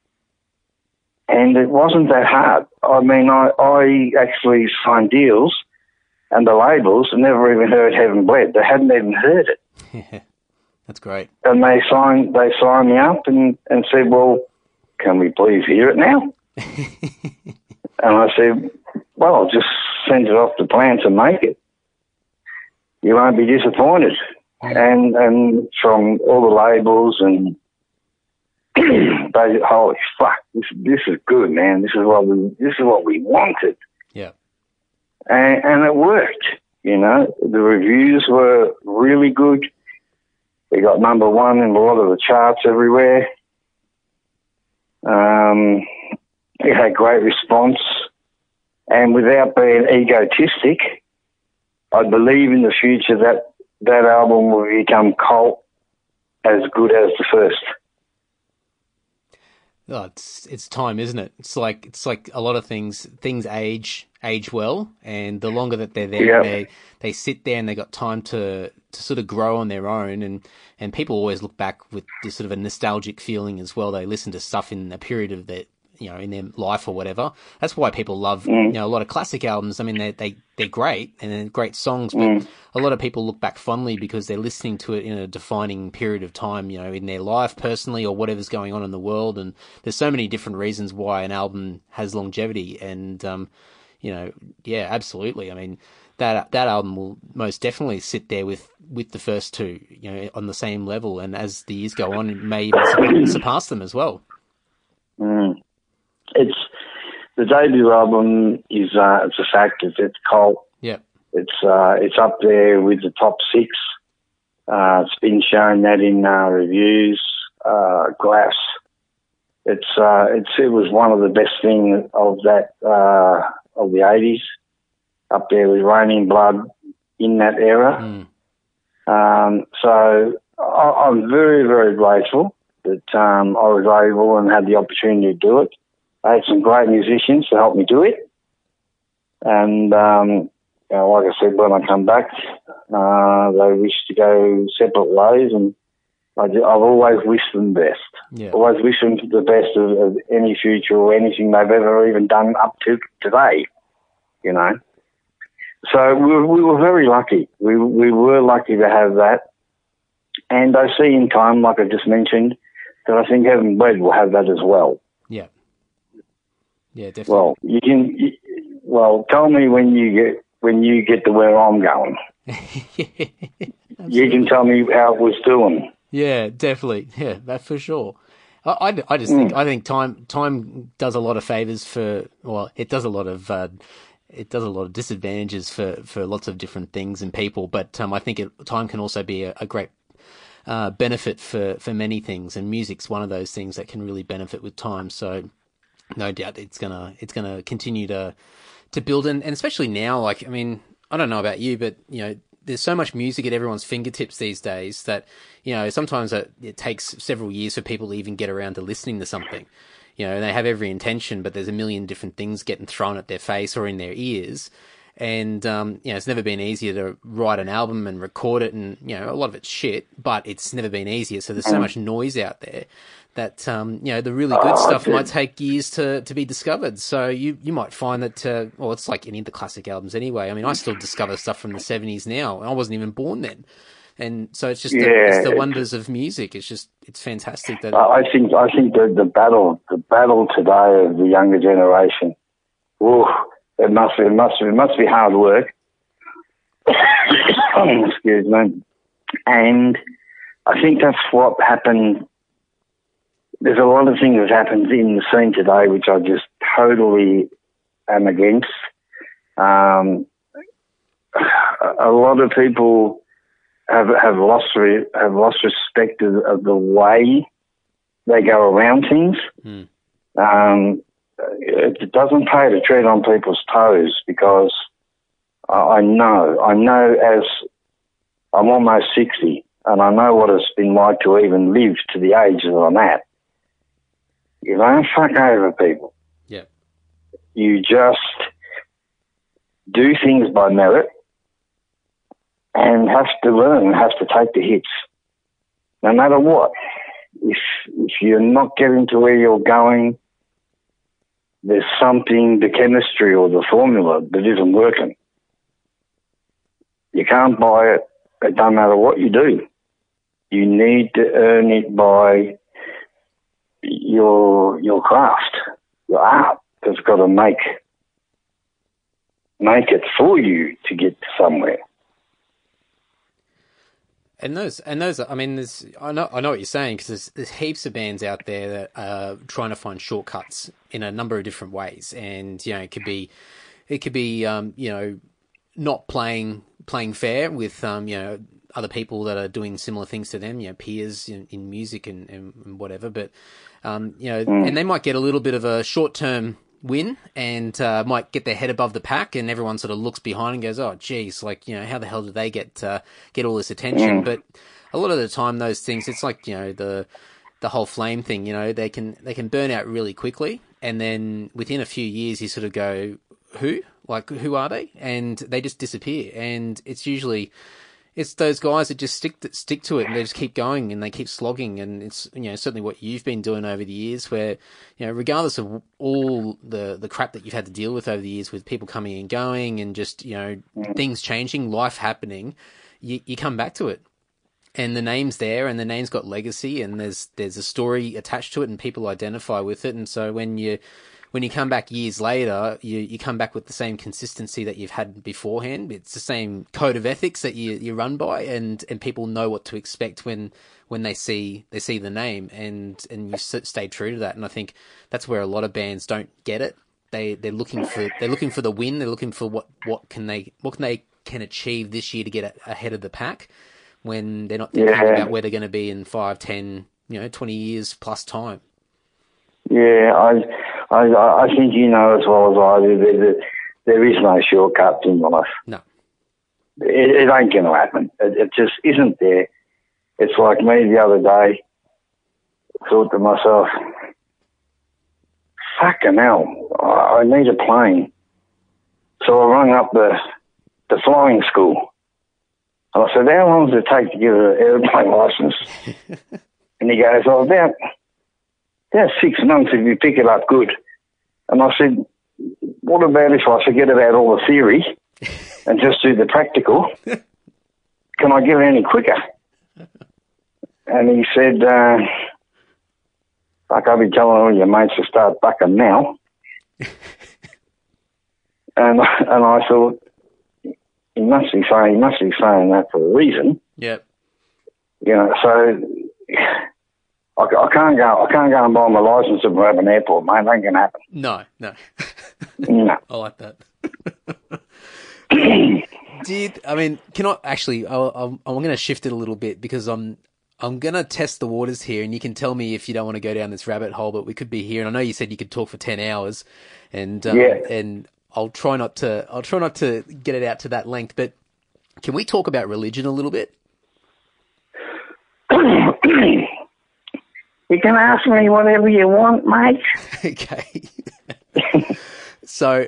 and it wasn't that hard. I mean, I, I actually signed deals, and the labels never even heard Heaven Bled. They hadn't even heard it. Yeah, [laughs] that's great. And they signed they signed me up and, and said, Well, can we please hear it now? And I said, Well, I'll just send it off to Plan to make it. You won't be disappointed. And and from all the labels and [clears throat] they holy fuck, this this is good, man. This is what we this is what we wanted. Yeah. And and it worked. You know, the reviews were really good. We got number one in a lot of the charts everywhere. Um, it had great response. And without being egotistic, I believe in the future that that album will become cult as good as the first. Oh, it's it's time, isn't it? It's like it's like a lot of things. Things age age well, and the longer that they're there, Yep. they they sit there and they got time to to sort of grow on their own. And and people always look back with this sort of a nostalgic feeling as well. They listen to stuff in a period of their you know in their life or whatever. That's why people love you know a lot of classic albums. I mean, they they they're great and they're great songs, but a lot of people look back fondly because they're listening to it in a defining period of time. You know, in their life personally or whatever's going on in the world. And there's so many different reasons why an album has longevity. And um, you know, yeah, absolutely. I mean. That, that album will most definitely sit there with, with the first two, you know, on the same level, and as the years go on, it may even [coughs] surpass them as well. Mm. It's the debut album is uh, it's a fact. It's, it's cult. Yeah, It's uh, it's up there with the top six. Uh, it's been shown that in uh, reviews. Uh, Glass. It's uh, it's it was one of the best things of that uh, of the eighties. Up there with Raining Blood in that era. Mm. Um, so I, I'm very very grateful that um, I was able and had the opportunity to do it. I had some great musicians to help me do it. And um, you know, like I said, when I come back, uh, they wish to go separate ways, and I I've always wished them best. yeah, Always wish them the best of, of any future or anything they've ever even done up to today. You know. So we were, we were very lucky. We we were lucky to have that. And I see in time, like I just mentioned, that I think Heaven Bled will have that as well. Yeah, definitely. Well, you can. You, well, tell me when you get when you get to where I'm going. [laughs] You can tell me how it was doing. Yeah, definitely. Yeah, that for sure. I, I, I just think I think time time does a lot of favors for well, it does a lot of uh, it does a lot of disadvantages for, for lots of different things and people. But um, I think it, time can also be a, a great uh, benefit for, for many things, and music's one of those things that can really benefit with time. So no doubt it's gonna it's gonna continue to to build. And, and especially now like i mean i don't know about you but you know there's so much music at everyone's fingertips these days that you know sometimes it, it takes several years for people to even get around to listening to something. You know they have every intention but there's a million different things getting thrown at their face or in their ears. And um, you know it's never been easier to write an album and record it and you know a lot of it's shit but it's never been easier. So there's so much noise out there that um, you know the really good stuff might take years to, to be discovered. So you you might find that uh, well, it's like any of the classic albums anyway. I mean, I still discover stuff from the seventies now. I wasn't even born then, and so it's just the, it's the wonders of music. It's just it's fantastic that I think I think the, the battle the battle today of the younger generation. Ooh, it must be it must be it must be hard work. [coughs] Excuse me. And I think that's what happened. There's a lot of things that happens in the scene today which I just totally am against. Um, a lot of people have have lost re, have lost respect of, of the way they go around things. Hmm. Um, it doesn't pay to tread on people's toes because I I know I know as I'm almost sixty and I know what it's been like to even live to the age that I'm at. You don't fuck over people. yeah You just do things by merit and have to learn, have to take the hits, no matter what. If if you're not getting to where you're going, there's something, the chemistry or the formula that isn't working. You can't buy it. It don't matter what you do. You need to earn it by your your craft, your art. That's got to make make it for you to get somewhere. And those, and those, I mean, there's, I know, I know what you're saying because there's, there's heaps of bands out there that are trying to find shortcuts in a number of different ways, and you know, it could be, it could be, um, you know, not playing playing fair with, um, you know, other people that are doing similar things to them, you know, peers in, in music and, and, whatever, but, um, you know, mm. and they might get a little bit of a short term win and uh, might get their head above the pack, and everyone sort of looks behind and goes, "Oh, geez, like you know, how the hell did they get uh, get all this attention?" Mm. But a lot of the time, those things, it's like you know the the whole flame thing. You know, they can they can burn out really quickly, and then within a few years, you sort of go, "Who? Like, who are they?" And they just disappear, and it's usually it's those guys that just stick to, stick to it and they just keep going and they keep slogging. And it's you know certainly what you've been doing over the years where you know regardless of all the the crap that you've had to deal with over the years with people coming and going and just you know mm. things changing life happening you you come back to it. And the name's there and the name's got legacy and there's there's a story attached to it and people identify with it. And so when you when you come back years later, you, you come back with the same consistency that you've had beforehand. It's the same code of ethics that you, you run by, and, and people know what to expect when when they see they see the name, and and you stay true to that. And I think that's where a lot of bands don't get it. They they're looking for they're looking for the win. They're looking for what what can they what can they can achieve this year to get ahead of the pack when they're not thinking yeah. about where they're going to be in five, ten, you know, twenty years plus time. Yeah, I I, I think you know as well as I do that there is no shortcuts in life. No. It, it ain't going to happen. It, it, just isn't there. It's like me the other day, thought to myself, fucking hell, I, I need a plane. So I rang up the, the flying school. And I said, how long does it take to get an airplane license? [laughs] and he goes, oh, about, about six months if you pick it up good. And I said, what about if I forget about all the theory and just do the practical? [laughs] Can I get it any quicker? And he said, uh, fuck, I'll be telling all your mates to start bucking now. [laughs] and and I thought, he must be saying, he must be saying that for a reason. Yep. You know, so I, I, can't go. I can't go and buy my license at Melbourne Airport, mate. That ain't gonna happen. No, no, no. [laughs] I like that. [clears throat] Did I mean? Can I actually? i am I'm going to shift it a little bit because I'm I'm going to test the waters here, and you can tell me if you don't want to go down this rabbit hole. But we could be here, and I know you said you could talk for ten hours, and um, yeah. and I'll try not to. I'll try not to get it out to that length. But can we talk about religion a little bit? [clears throat] You can ask me whatever you want, mate. [laughs] okay. [laughs] so,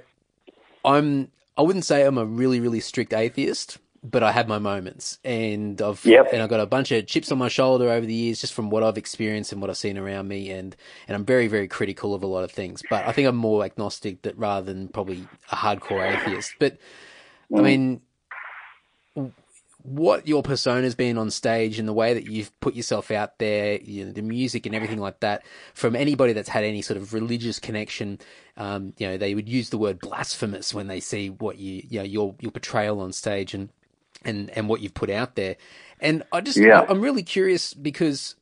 I'm. I wouldn't say I'm a really, really strict atheist, but I have my moments, and I've yep. and I've got a bunch of chips on my shoulder over the years, just from what I've experienced and what I've seen around me, and and I'm very, very critical of a lot of things. But I think I'm more agnostic that rather than probably a hardcore atheist. But I mm. mean, what your persona has been on stage and the way that you've put yourself out there, you know, the music and everything like that, from anybody that's had any sort of religious connection, um, you know, they would use the word blasphemous when they see what you, you know, your your portrayal on stage and and and what you've put out there. And I just, yeah. I'm really curious because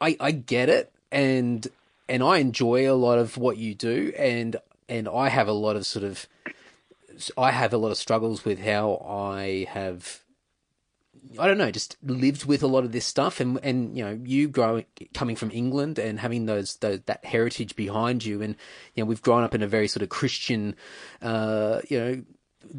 I I get it and and I enjoy a lot of what you do and and I have a lot of sort of I have a lot of struggles with how I have I don't know, just lived with a lot of this stuff, and and you know, you growing coming from England and having those, those that heritage behind you, and you know, we've grown up in a very sort of Christian, uh, you know,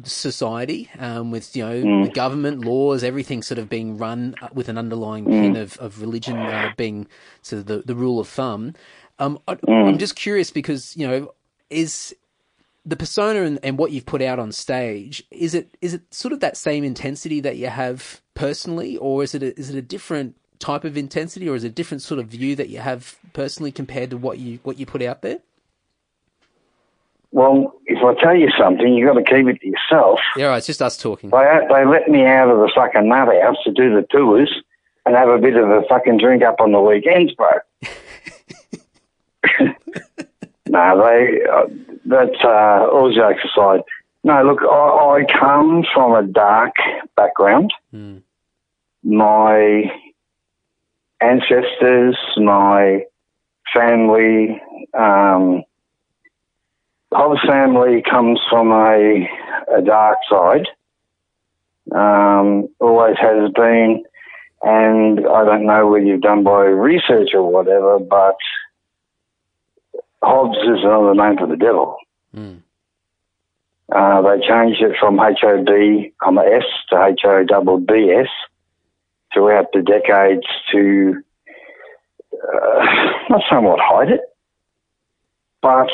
society um, with you know mm. the government laws everything sort of being run with an underlying mm. pin of, of religion uh, being sort of the, the rule of thumb um, I, mm. I'm just curious because you know is the persona and, and what you've put out on stage is it is it sort of that same intensity that you have personally, or is it a, is it a different type of intensity, or is it a different sort of view that you have personally compared to what you what you put out there? Well, if I tell you something, you've got to keep it to yourself. Yeah, right, it's just us talking. They they let me out of the fucking nut house to do the tours and have a bit of a fucking drink up on the weekends, bro. [laughs] [laughs] no, they. Uh, That's uh, all jokes aside. No, look, I, I come from a dark background. Mm. My ancestors, my family, um, Hobbs family comes from a, a dark side. Um, always has been, and I don't know whether you've done by research or whatever, but Hobbs is another name for the devil. Mm. Uh, they changed it from H-O-B, comma S to H-O-B-B-S throughout the decades to uh, [sighs] not somewhat hide it, but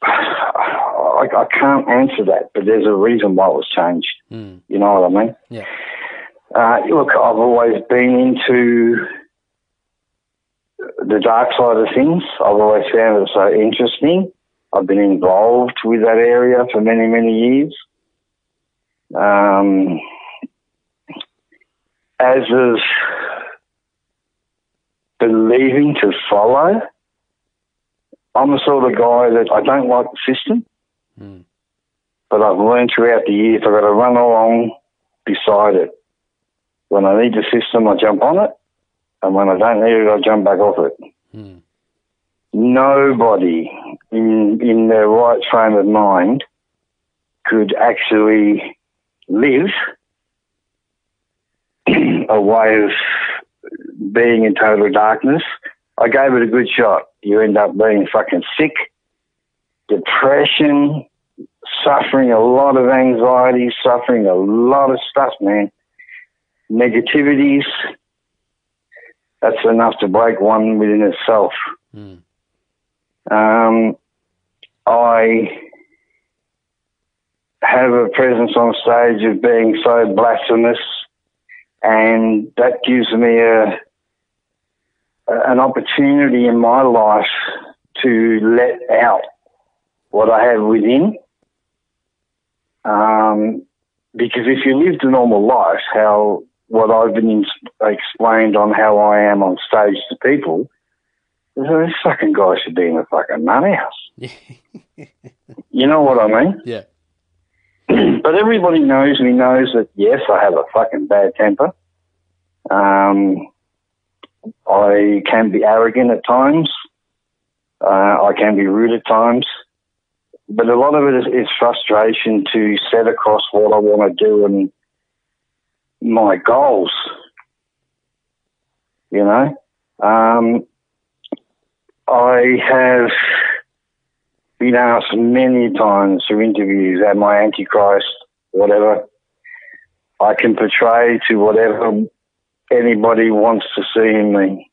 [sighs] I, I, can't answer that. But there's a reason why it was changed. Mm. You know what I mean? Yeah. Uh, look, I've always been into the dark side of things. I've always found it so interesting. I've been involved with that area for many, many years. Um, as is believing to follow. I'm the sort of guy that I don't like the system, Mm. but I've learned throughout the years I've got to run along beside it. When I need the system, I jump on it, and when I don't need it, I jump back off it. Mm. Nobody in in their right frame of mind could actually live [clears throat] a way of being in total darkness. I gave it a good shot. You end up being fucking sick, depression, suffering a lot of anxiety, suffering a lot of stuff, man. Negativities. That's enough to break one within itself. Mm. Um, I have a presence on stage of being so blasphemous, and that gives me a an opportunity in my life to let out what I have within. Um, because if you lived a normal life, how what I've been in, explained on how I am on stage to people, this fucking guy should be in a fucking nut house. [laughs] you know what I mean? yeah. [clears throat] but everybody knows me knows that yes, I have a fucking bad temper. Um, I can be arrogant at times. Uh, I can be rude at times. But a lot of it is, is frustration to set across what I want to do and my goals. You know, um, I have been asked many times through interviews, am I Antichrist, whatever. I can portray to whatever anybody wants to see in me.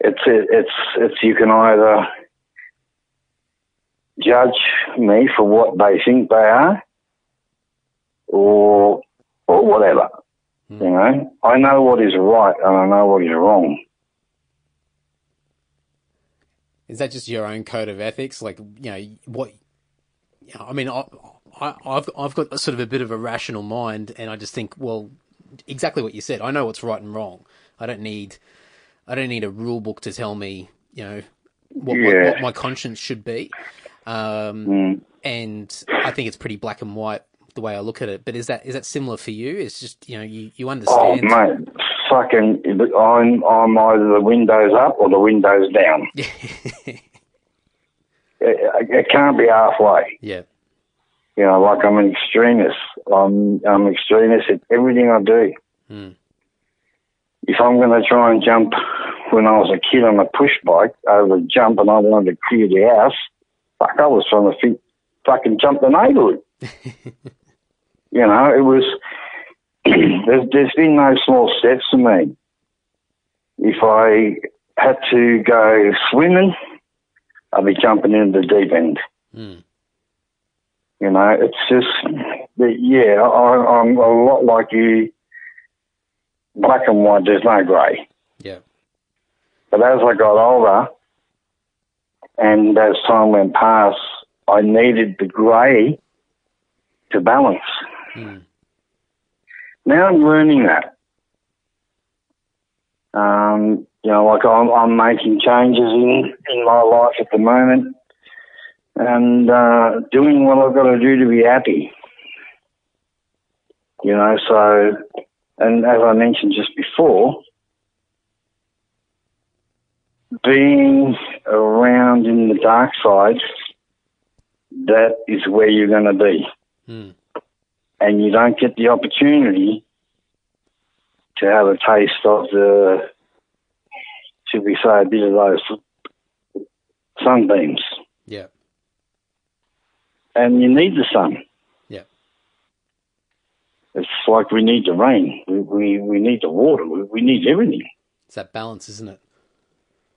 It's it's it's you can either judge me for what they think they are, or or whatever. Mm. You know, I know what is right and I know what is wrong. Is that just your own code of ethics? Like, you know, what? Yeah, I mean, I, I, I've I've got sort of a bit of a rational mind, and I just think, well, exactly what you said. I know what's right and wrong. I don't need, I don't need a rule book to tell me, you know, what, Yeah. what, what my conscience should be. Um, Mm. and I think it's pretty black and white the way I look at it. But is that is that similar for you? It's just you know you you understand. Oh, understand. mate, fucking, I'm, I'm either the windows up or the windows down. [laughs] It, it can't be halfway. yeah. You know, like I'm an extremist. I'm, I'm an extremist at everything I do. Mm. If I'm going to try and jump when I was a kid on a push bike over a jump and I wanted to clear the house, fuck, I was trying to fi- fucking jump the neighbourhood. [laughs] you know, it was, [clears throat] there's, there's been no small steps for me. If I had to go swimming, I'd be jumping into the deep end. Mm. You know, it's just, yeah, I, I'm a lot like you. Black and white, there's no grey. Yeah. But as I got older, and as time went past, I needed the grey to balance. Mm. Now I'm learning that. Um, you know, like I'm, I'm making changes in, in my life at the moment and uh, doing what I've got to do to be happy. You know, so, and as I mentioned just before, being around in the dark side, that is where you're going to be. Mm. And you don't get the opportunity to have a taste of the, should we say, a bit of those sunbeams. Yeah. And you need the sun. Yeah. It's like we need the rain. We, we, we need the water. We, we need everything. It's that balance, isn't it?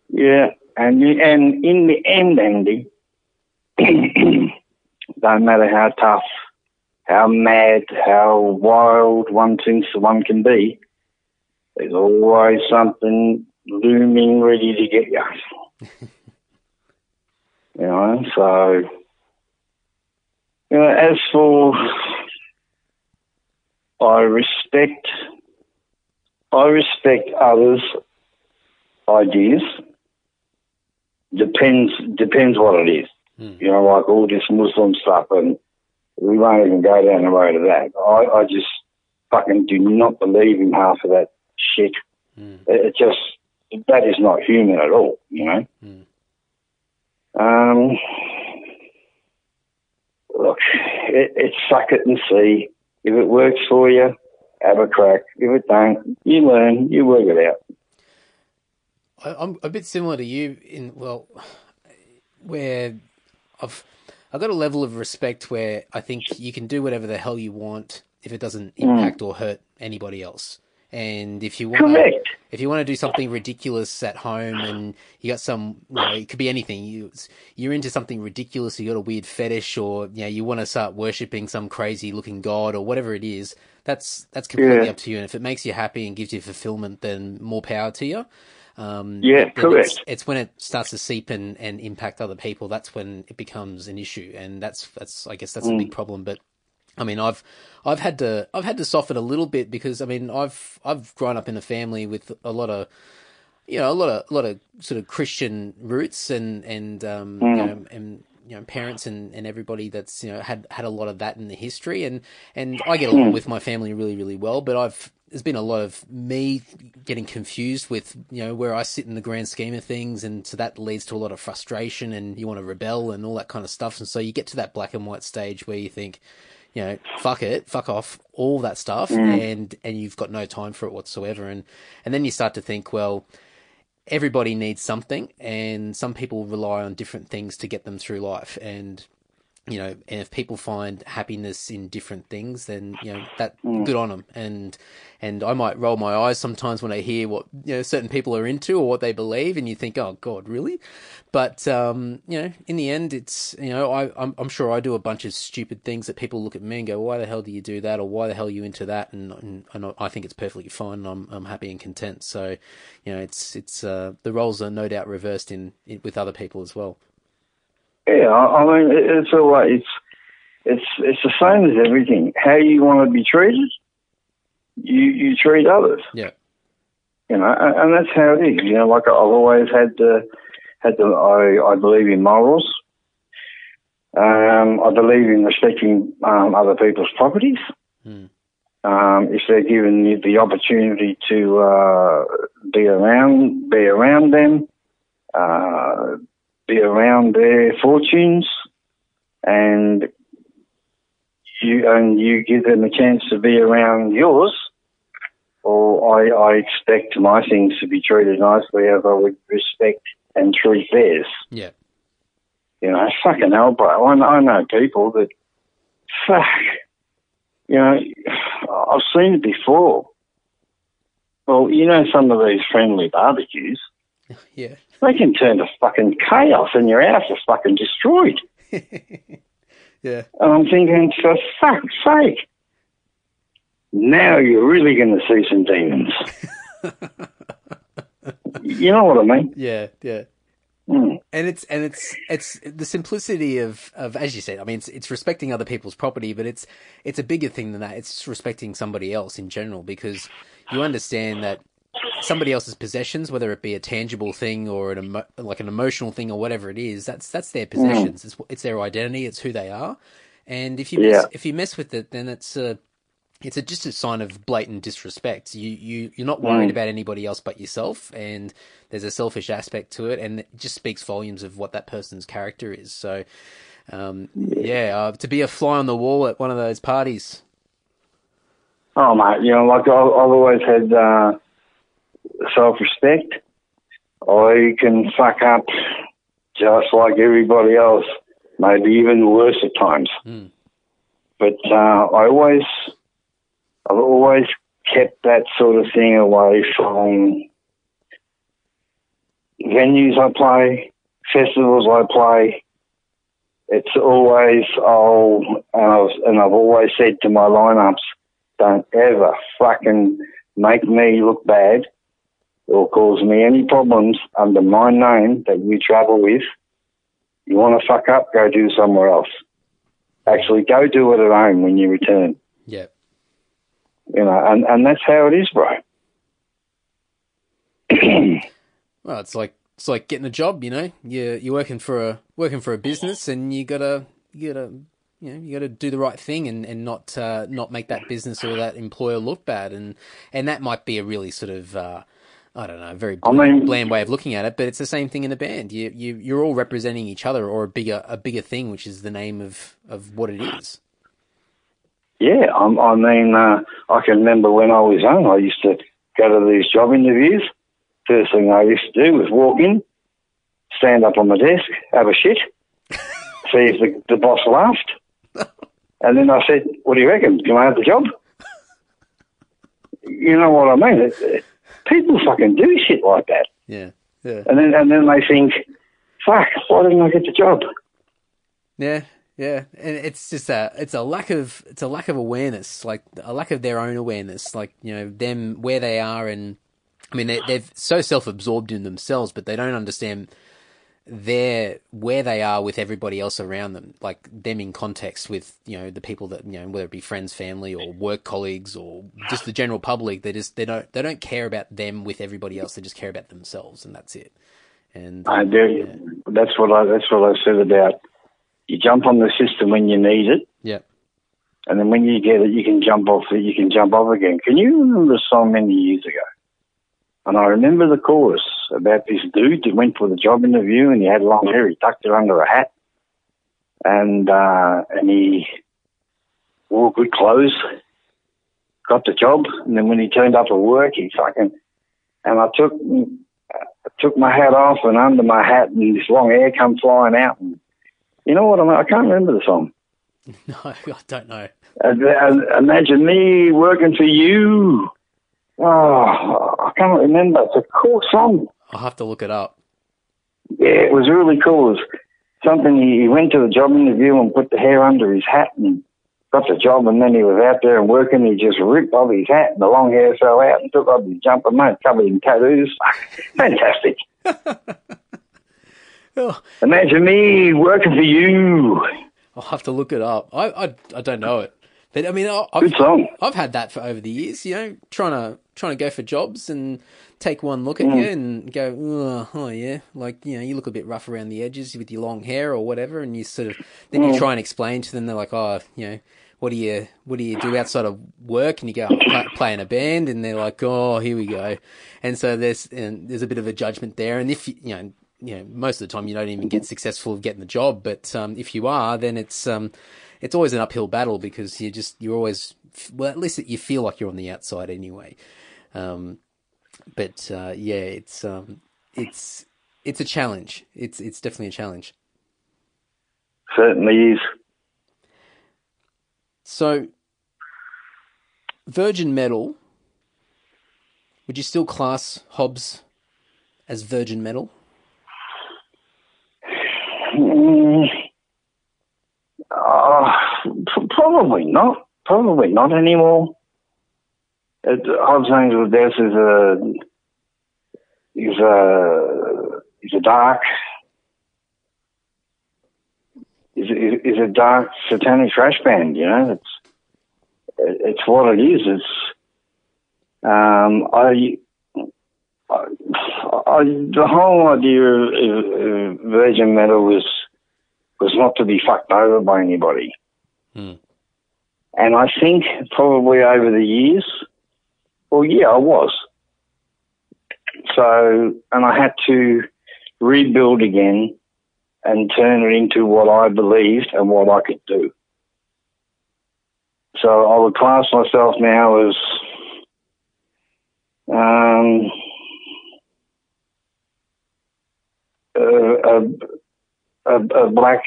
Yeah, and and in the end, Andy, don't [clears throat] matter how tough, how mad, how wild one thinks one can be, there's always something looming ready to get you. [laughs] you know, so you know, as for I respect I respect others' ideas depends depends what it is. Mm. You know, like all this Muslim stuff, and we won't even go down the road of that. I, I just fucking do not believe in half of that shit. Mm. It, it just that is not human at all. You know. Mm. Um, look, it, it's suck it and see. If it works for you, have a crack. If it don't, you learn. You work it out. I, I'm a bit similar to you in well, where I've I've got a level of respect where I think you can do whatever the hell you want if it doesn't hmm. impact or hurt anybody else. And if you want, Correct. if you want to do something ridiculous at home and you got some, you know, it could be anything. You you're into something ridiculous. You got a weird fetish, or you know, you want to start worshiping some crazy looking god or whatever it is. That's that's completely Yeah. up to you. And if it makes you happy and gives you fulfillment, then more power to you. Um, Yeah, correct. It's, it's when it starts to seep and, and impact other people. That's when it becomes an issue, and that's that's I guess that's a big problem. But I mean, I've I've had to I've had to soften a little bit because I mean I've I've grown up in a family with a lot of you know a lot of a lot of sort of Christian roots and and um, you know and you know parents and, and everybody that's you know had had a lot of that in the history. And and I get along with my family really really well but I've there's been a lot of me getting confused with you know where I sit in the grand scheme of things. And so that leads to a lot of frustration and you want to rebel and all that kind of stuff. And so you get to that black and white stage where you think you know, fuck it, fuck off, all that stuff, mm. and and you've got no time for it whatsoever, and and then you start to think, well, everybody needs something, and some people rely on different things to get them through life, and you know, and if people find happiness in different things, then you know that good on them, and and I might roll my eyes sometimes when I hear what you know certain people are into or what they believe, and you think, oh God, really? But um, you know, in the end, it's you know, I I'm, I'm sure I do a bunch of stupid things that people look at me and go, why the hell do you do that, or why the hell are you into that? And and, and I think it's perfectly fine. And I'm I'm happy and content. So, you know, it's it's uh, the roles are no doubt reversed in, in with other people as well. Yeah, I, I mean, it- it's all right. It's it's it's the same as everything. How you want to be treated, you you treat others. Yeah. You know, and, and that's how it is. You know, like I've always had the had the I I believe in morals. Um, I believe in respecting um, other people's properties. Hmm. Um, if they're given the, the opportunity to uh, be around, be around them, uh, be around their fortunes, and you and you give them a chance to be around yours. Or I, I expect my things to be treated nicely as I would respect and treat theirs. Yeah. You know, fucking hell, bro. I know, I know people that, fuck, you know, I've seen it before. Well, you know, some of these friendly barbecues, [laughs] Yeah. they can turn to fucking chaos and your house is fucking destroyed. [laughs] Yeah. And I'm thinking, for fuck's sake, now you're really going to see some demons. [laughs] you know what I mean? Yeah, yeah. Mm. And it's and it's it's the simplicity of, of as you said. I mean, it's it's respecting other people's property, but it's it's a bigger thing than that. It's respecting somebody else in general because you understand that somebody else's possessions, whether it be a tangible thing or an emo- like an emotional thing or whatever it is, that's that's their possessions. It's it's their identity. It's who they are. And if you mess, Yeah. if you mess with it, then it's a it's a, just a sign of blatant disrespect. You you you're not worried Mm. about anybody else but yourself, and there's a selfish aspect to it, and it just speaks volumes of what that person's character is. So, um, yeah, uh, to be a fly on the wall at one of those parties. Oh, mate, you know, like I- I've always had uh, self-respect. I can fuck up just like everybody else, maybe even worse at times. Mm. But uh, I always, I've always kept that sort of thing away from venues I play, festivals I play. It's always oh, and I've and I've always said to my lineups, don't ever fucking make me look bad or cause me any problems under my name that you travel with. You want to fuck up, go do somewhere else. Actually, go do it at home when you return. Yeah, You know, and, and that's how it is, bro. [clears throat] well, it's like it's like getting a job. You know, you you're working for a working for a business, and you gotta you gotta you know you gotta do the right thing and and not uh, not make that business or that employer look bad, and and that might be a really sort of. Uh, I don't know, very I mean- bland way of looking at it, but it's the same thing in a band. You you you're all representing each other or a bigger a bigger thing, which is the name of of what it is. Yeah, I, I mean, uh, I can remember when I was young, I used to go to these job interviews. First thing I used to do was walk in, stand up on my desk, have a shit, [laughs] see if the, the boss laughed. [laughs] And then I said, What do you reckon? Can I have the job? [laughs] You know what I mean? It, it, people fucking do shit like that. Yeah, yeah, And then, and then they think, Fuck, why didn't I get the job? yeah, yeah. And it's just a it's a lack of it's a lack of awareness, like a lack of their own awareness, like you know them where they are, and I mean they, they're so self absorbed in themselves, but they don't understand their where they are with everybody else around them, like them in context with you know the people that you know whether it be friends, family, or work colleagues, or just the general public. They just they don't they don't care about them with everybody else. They just care about themselves, and that's it. And I do. That's what I. That's what I said about. You jump on the system when you need it, yeah, and then when you get it, you can jump off it. You can jump off again. Can you remember a song many years ago? And I remember the chorus about this dude that went for the job interview, and he had long hair. He tucked it under a hat, and uh, and he wore good clothes. Got the job, and then when he turned up at work, he fucking and I took I took my hat off and under my hat and this long hair come flying out. And you know what I mean? I can't remember the song. [laughs] no, I don't know. Imagine me working for you. Oh, I can't remember. It's a cool song. I'll have to look it up. Yeah, it was really cool. It was something he, he went to the job interview and put the hair under his hat and got the job and then he was out there and working. He just ripped off his hat and the long hair fell out and took off his jumper, mate, covered in tattoos. [laughs] Fantastic. [laughs] Oh, Imagine me working for you. I'll have to look it up. I I, I don't know it, but I mean I've. I've had that for over the years. You know, trying to trying to go for jobs and take one look at Mm. you and go, oh, oh yeah, like you know, you look a bit rough around the edges with your long hair or whatever, and you sort of then Mm. you try and explain to them. They're like, oh, you know. What do you What do you do outside of work? And you go "I play, play in a band, and they're like, "Oh, here we go." And so there's and there's a bit of a judgment there. And if you you know you know, most of the time you don't even get successful of getting the job, but um, if you are, then it's um, it's always an uphill battle because you're just you're always well, at least you feel like you're on the outside anyway. Um, but uh, yeah, it's um, it's it's a challenge. It's it's definitely a challenge. Certainly is. So, Virgin Metal. Would you still class Hobbs as Virgin Metal? Mm, uh, probably not. Probably not anymore. It, Hobbs Angel Death is a is a is a dark is is, is a dark satanic thrash band. You know, it's it's what it is. It's um, I, I, I the whole idea of, of, of Virgin Metal was was not to be fucked over by anybody. Hmm. And I think probably over the years, well, yeah, I was. So, and I had to rebuild again and turn it into what I believed and what I could do. So I would class myself now as um, a, a, a, black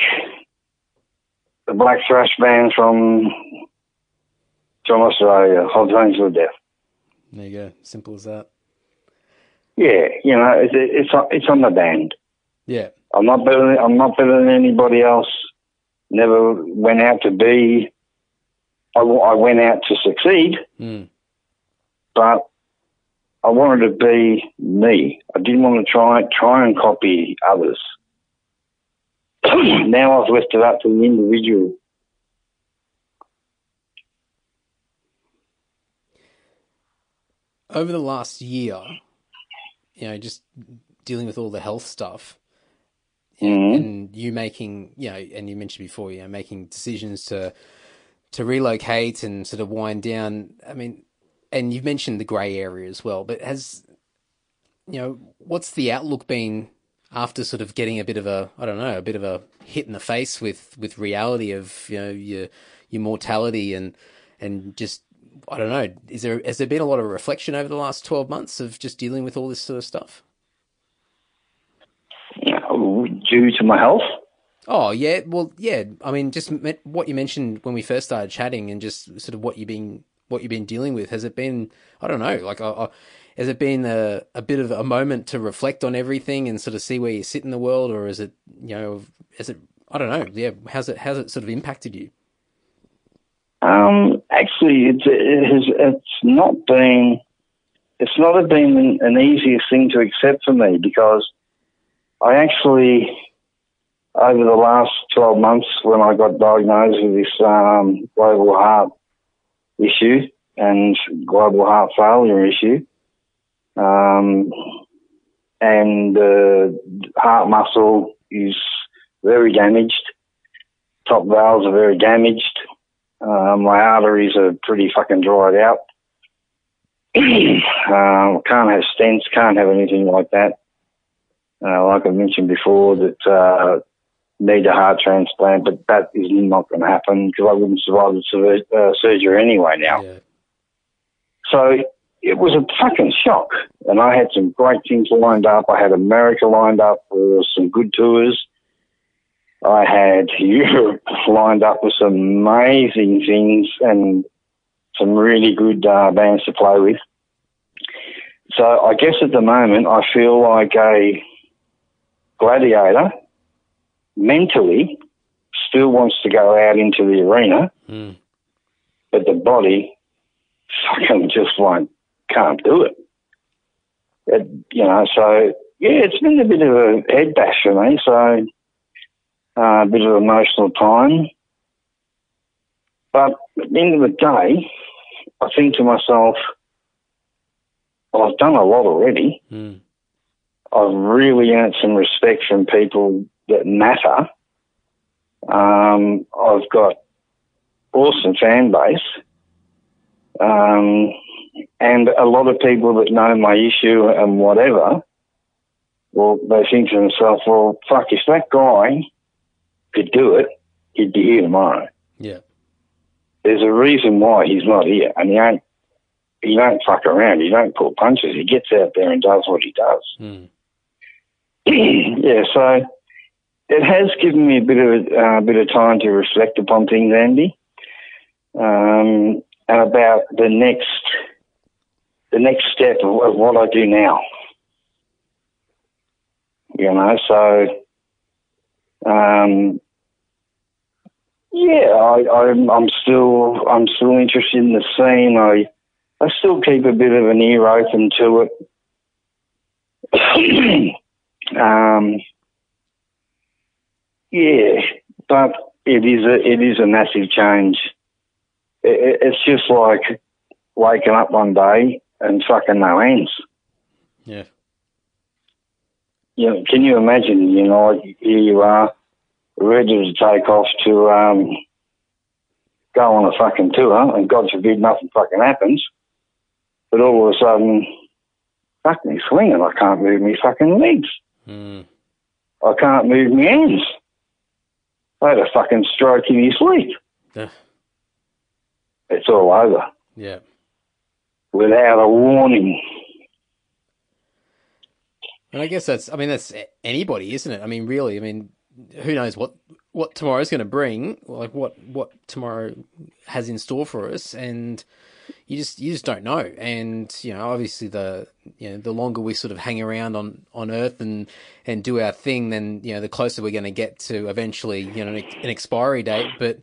a black thrash band from from Australia, Hobbs Angel of Death. There you go. Simple as that. Yeah, you know, it's it's it's on the band. Yeah. I'm not better. Than, I'm not better than anybody else. Never went out to be. I, I went out to succeed, mm. but I wanted to be me. I didn't want to try try and copy others. [coughs] now I've left it up to the individual. Over the last year, you know, just dealing with all the health stuff, mm-hmm. and you making, you know, and you mentioned before, you know, making decisions to to relocate and sort of wind down. I mean, and you've mentioned the grey area as well, but has you know what's the outlook been after sort of getting a bit of a I don't know a bit of a hit in the face with with reality of you know your your mortality and and just I don't know is there has there been a lot of reflection over the last twelve months of just dealing with all this sort of stuff? Due to my health. Oh yeah, well yeah. I mean, just what you mentioned when we first started chatting, and just sort of what you've been what you've been dealing with? Has it been, I don't know, like, uh, has it been a, a bit of a moment to reflect on everything and sort of see where you sit in the world, or is it, you know, is it, I don't know, yeah, how's it, how's it sort of impacted you? Um, actually, it's, it has, it's not been, it's not been an, an easiest thing to accept for me because I actually, over the last 12 months when I got diagnosed with this um, global heart issue and global heart failure issue. Um, and the uh, heart muscle is very damaged. Top valves are very damaged. Uh, my arteries are pretty fucking dried out. [clears throat] uh, can't have stents, can't have anything like that. Uh, like I mentioned before, that uh, need a heart transplant, but that is not going to happen because I wouldn't survive the uh, surgery anyway now. Yeah. So it was a fucking shock. And I had some great things lined up. I had America lined up for some good tours. I had [laughs] Europe lined up with some amazing things and some really good uh, bands to play with. So I guess at the moment I feel like a gladiator mentally still wants to go out into the arena, mm. but the body fucking just like can't do it. it. You know, so yeah, it's been a bit of a head bash for me. So uh, a bit of emotional time, but at the end of the day, I think to myself, well, I've done a lot already. Mm. I've really earned some respect from people that matter. Um, I've got awesome fan base. Um, and a lot of people that know my issue and whatever, well, they think to themselves, well, fuck, if that guy could do it, he'd be here tomorrow. Yeah. There's a reason why he's not here, and he ain't, he don't fuck around, he don't pull punches, he gets out there and does what he does. Mm. [clears throat] yeah, so it has given me a bit of a uh, bit of time to reflect upon things, Andy, um, and about the next the next step of, of, what I do now. You know, so um, yeah, I, I'm, I'm still I'm still interested in the scene. I I still keep a bit of an ear open to it. [clears throat] um, yeah, but it is a it is a massive change. It, it's just like waking up one day and fucking no ends. Yeah. You know, can you imagine? You know, like here you are, ready to take off to um, go on a fucking tour, and God forbid nothing fucking happens. But all of a sudden, fuck me swinging. I can't move my fucking legs. Mm. I can't move my hands. I had a fucking stroke in his sleep. Yeah. It's all over Yeah. Without a warning. And I guess that's, I mean, that's anybody, isn't it? I mean, really, I mean, who knows what, what tomorrow's going to bring, like what, what tomorrow has in store for us. And you just, you just don't know. And, you know, obviously the, you know, the longer we sort of hang around on, on earth and, and do our thing, then, you know, the closer we're going to get to eventually, you know, an, an expiry date. But,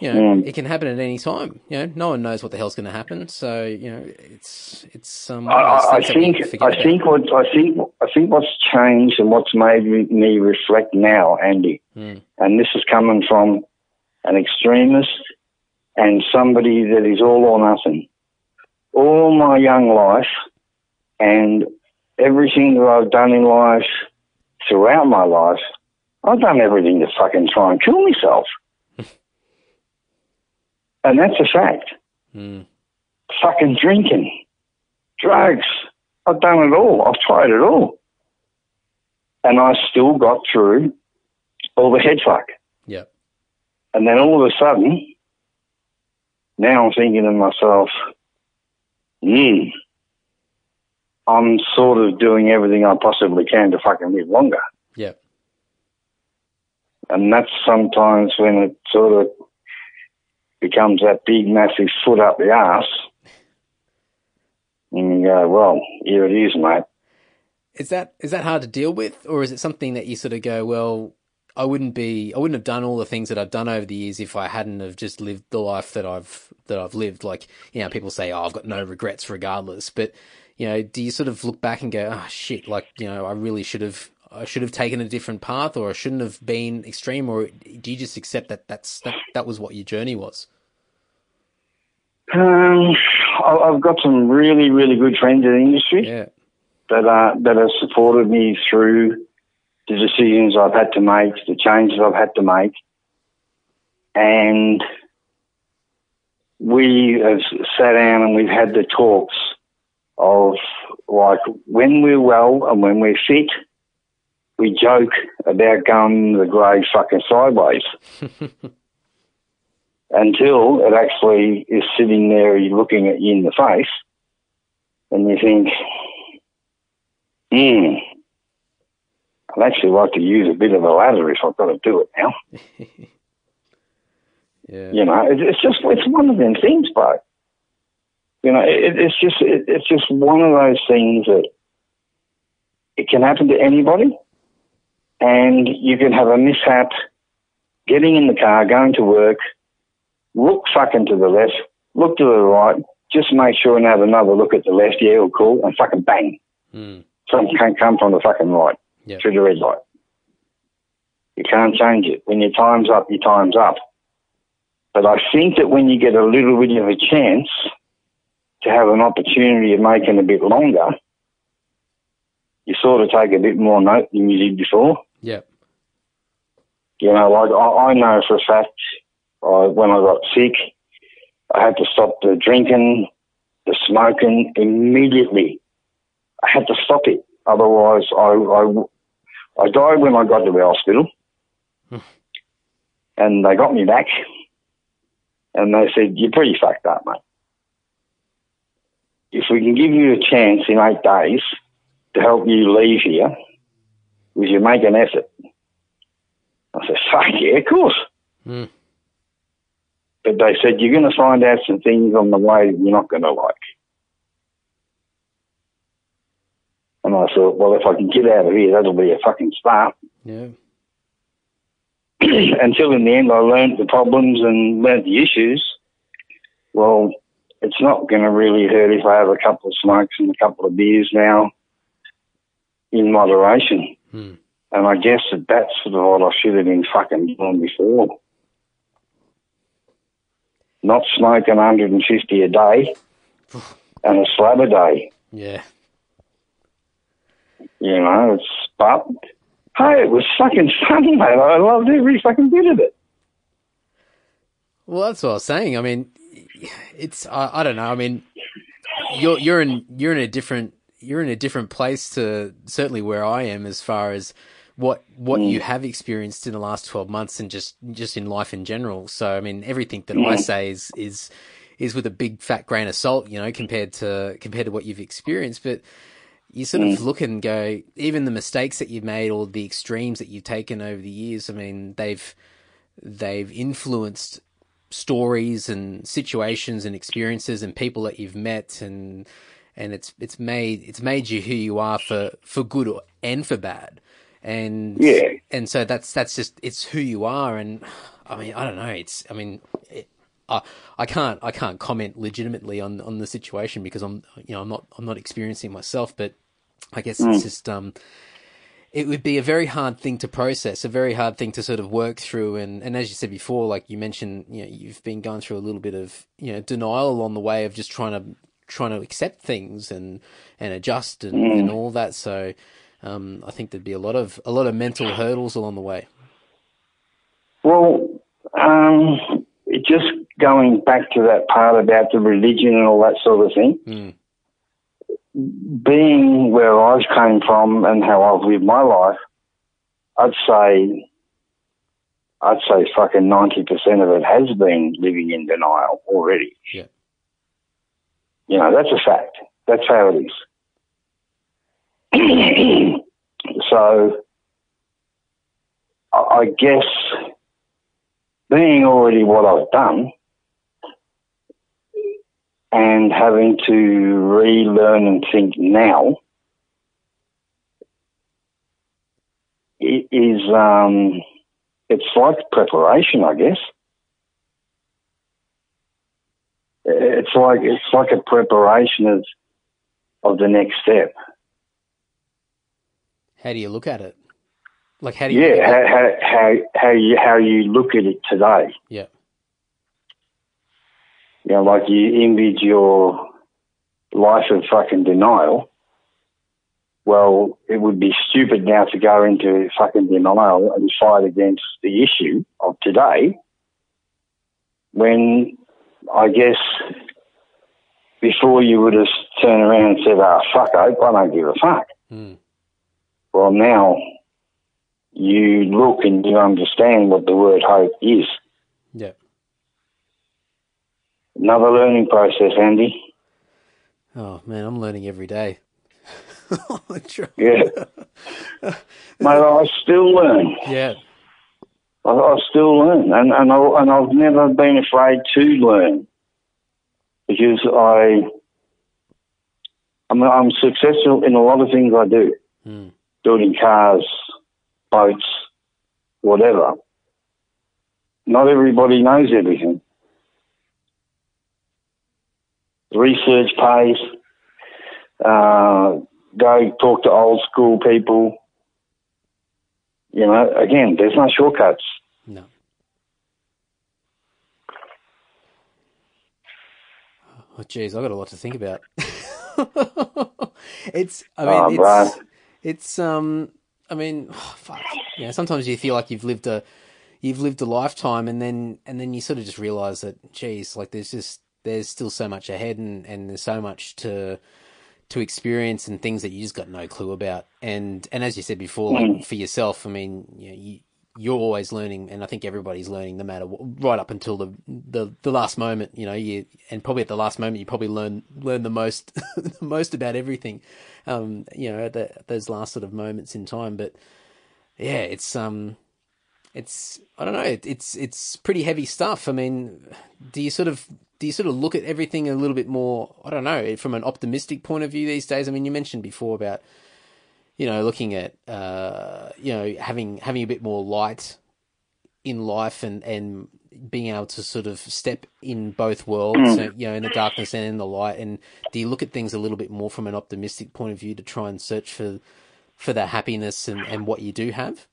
you know, Mm. it can happen at any time. You know, no one knows what the hell's going to happen. So, you know, it's, it's, um, I, I, I things that we think I about. think what I think I think what's changed and what's made me, me reflect now, Andy, Mm. and this is coming from an extremist and somebody that is all or nothing. All my young life and everything that I've done in life throughout my life, I've done everything to fucking try and kill myself. And that's a fact Mm. fucking drinking, drugs. I've done it all. I've tried it all. And I still got through all the head fuck. Yeah. And then all of a sudden, now I'm thinking to myself, hmm, I'm sort of doing everything I possibly can to fucking live longer. Yeah. And that's sometimes when it sort of becomes that big, massive foot up the arse. And you go, well, here it is, mate. Is that is that hard to deal with, or is it something that you sort of go, well, I wouldn't be, I wouldn't have done all the things that I've done over the years if I hadn't have just lived the life that I've that I've lived. Like, you know, people say, oh, I've got no regrets regardless, but you know, do you sort of look back and go, oh shit, like you know, I really should have, I should have taken a different path, or I shouldn't have been extreme, or do you just accept that that's that that was what your journey was? Um, I've got some really, really good friends in the industry Yeah, that are that have supported me through the decisions I've had to make, the changes I've had to make, and we have sat down and we've had the talks of like when we're well and when we're fit, we joke about going the grade fucking sideways. [laughs] Until it actually is sitting there looking at you in the face and you think, hmm, I'd actually like to use a bit of a ladder if I've got to do it now. [laughs] yeah, You know, it's just it's one of them things, bro. You know, it, it's just it, it's just one of those things that it can happen to anybody, and you can have a mishap getting in the car, going to work, look fucking to the left, look to the right, just make sure and have another look at the left, yeah, or cool, and fucking bang, mm, something can't come from the fucking right yeah, through the red light. You can't change it. When your time's up, your time's up. But I think that when you get a little bit of a chance to have an opportunity of making a bit longer, you sort of take a bit more note than you did before. You know, like I, I know for a fact, I, when I got sick, I had to stop the drinking, the smoking immediately. I had to stop it. Otherwise, I, I, I died when I got to the hospital. Hmm. and they got me back. And they said, you're pretty fucked up, mate. If we can give you a chance in eight days to help you leave here, would you make an effort? I said, fuck yeah, of course. mm, But they said, you're going to find out some things on the way that you're not going to like. And I thought, well, if I can get out of here, that'll be a fucking start. [clears throat] yeah, Until in the end, I learned the problems and learned the issues. Well, it's not going to really hurt if I have a couple of smokes and a couple of beers now. in moderation. Hmm. And I guess that that's sort of what I should have been fucking doing before. Not smoking 150 a day and a slab a day. Yeah. You know, it's, but, hey, it was fucking fun, mate. I loved every fucking bit of it. Well, that's what I was saying. I mean, it's I, I don't know. I mean, you're you're in you're in a different you're in a different place to certainly where I am as far as what what you mm. have experienced in the last 12 months and just just in life in general. So I mean everything that I mm. say is is is with a big fat grain of salt, you know, compared to compared to what you've experienced, but you sort of mm. look and go even the mistakes that you've made or the extremes that you've taken over the years, I mean, they've they've influenced stories and situations and experiences and people that you've met and and it's it's made it's made you who you are for for good or, and for bad and Yeah. and so that's that's just it's who you are and i mean i don't know it's i mean it, I, I can't I can't comment legitimately on on the situation because I'm you know I'm not I'm not experiencing myself but I guess it's just um it would be a very hard thing to process, a very hard thing to sort of work through. And, and as you said before, like you mentioned, you know, you've been going through a little bit of, you know, denial along the way of just trying to, trying to accept things and, and adjust and, and all that. So, um, I think there'd be a lot of, a lot of mental hurdles along the way. Well, um, just going back to that part about the religion and all that sort of thing. Mm. Being where I've came from and how I've lived my life, I'd say, I'd say fucking ninety percent of it has been living in denial already. Yeah. You know, that's a fact. That's how it is. [clears throat] so, I guess being already what I've done and having to relearn and think now i- is um, it's like preparation, I guess. It's like it's like a preparation of of the next step. How do you look at it? Like, how do you, Yeah, how how how, how you how you look at it today. yeah, You know, like you envied your life of fucking denial. Well, it would be stupid now to go into fucking denial and fight against the issue of today when I guess before you would have turned around and said, ah, fuck, Ope, I don't give a fuck. Mm. Well, now you look and you understand what the word hope is. yeah. Another learning process, Andy. Oh man, I'm learning every day. [laughs] I Yeah. [laughs] Mate, I still learn. yeah, I, I still learn, and and, I, and I've never been afraid to learn because I I'm I'm successful in a lot of things I do, Mm. Building cars, boats, whatever. Not everybody knows everything. Research pays. Uh, go talk to old school people. You know, again, there's no shortcuts. no. Oh, geez, I've got a lot to think about. [laughs] it's, I mean, Oh, it's. It's, um, I mean, [sighs] fuck. You know, sometimes you feel like you've lived a, you've lived a lifetime, and then, and then you sort of just realize that, geez, like there's just, there's still so much ahead, and and there's so much to, to experience and things that you just got no clue about. And and as you said before, like for yourself, I mean, you know, you you're always learning, and I think everybody's learning, no matter what, right up until the, the the last moment. You know, you and probably at the last moment, you probably learn learn the most [laughs] the most about everything. Um, you know, at the, those last sort of moments in time. But yeah, it's um, it's I don't know, it, it's it's pretty heavy stuff. I mean, do you sort of do you sort of look at everything a little bit more? I don't know, from an optimistic point of view these days. I mean, you mentioned before about you know looking at uh, you know having having a bit more light in life and and being able to sort of step in both worlds, so, you know, in the darkness and in the light. And do you look at things a little bit more from an optimistic point of view to try and search for for that happiness and, and what you do have?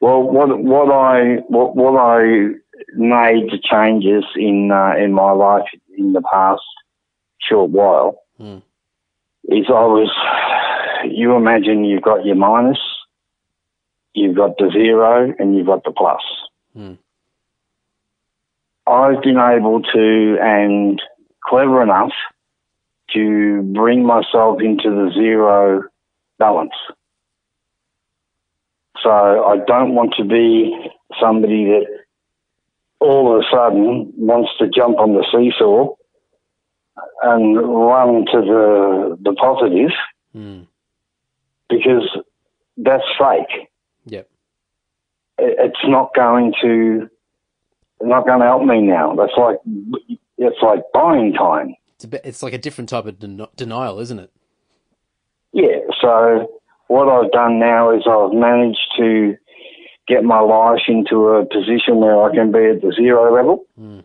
Well, what what I what what I made changes in uh, in my life in the past short while Mm. is I was. You imagine you've got your minus, you've got the zero, and you've got the plus. Mm. I've been able to and clever enough to bring myself into the zero balance. So I don't want to be somebody that all of a sudden wants to jump on the seesaw and run to the the positive Mm. Because that's fake. Yep. It's not going to not going to help me now. That's like it's like buying time. It's a bit, it's like a different type of den- denial, isn't it? Yeah. So what I've done now is I've managed to get my life into a position where I can be at the zero level. Mm.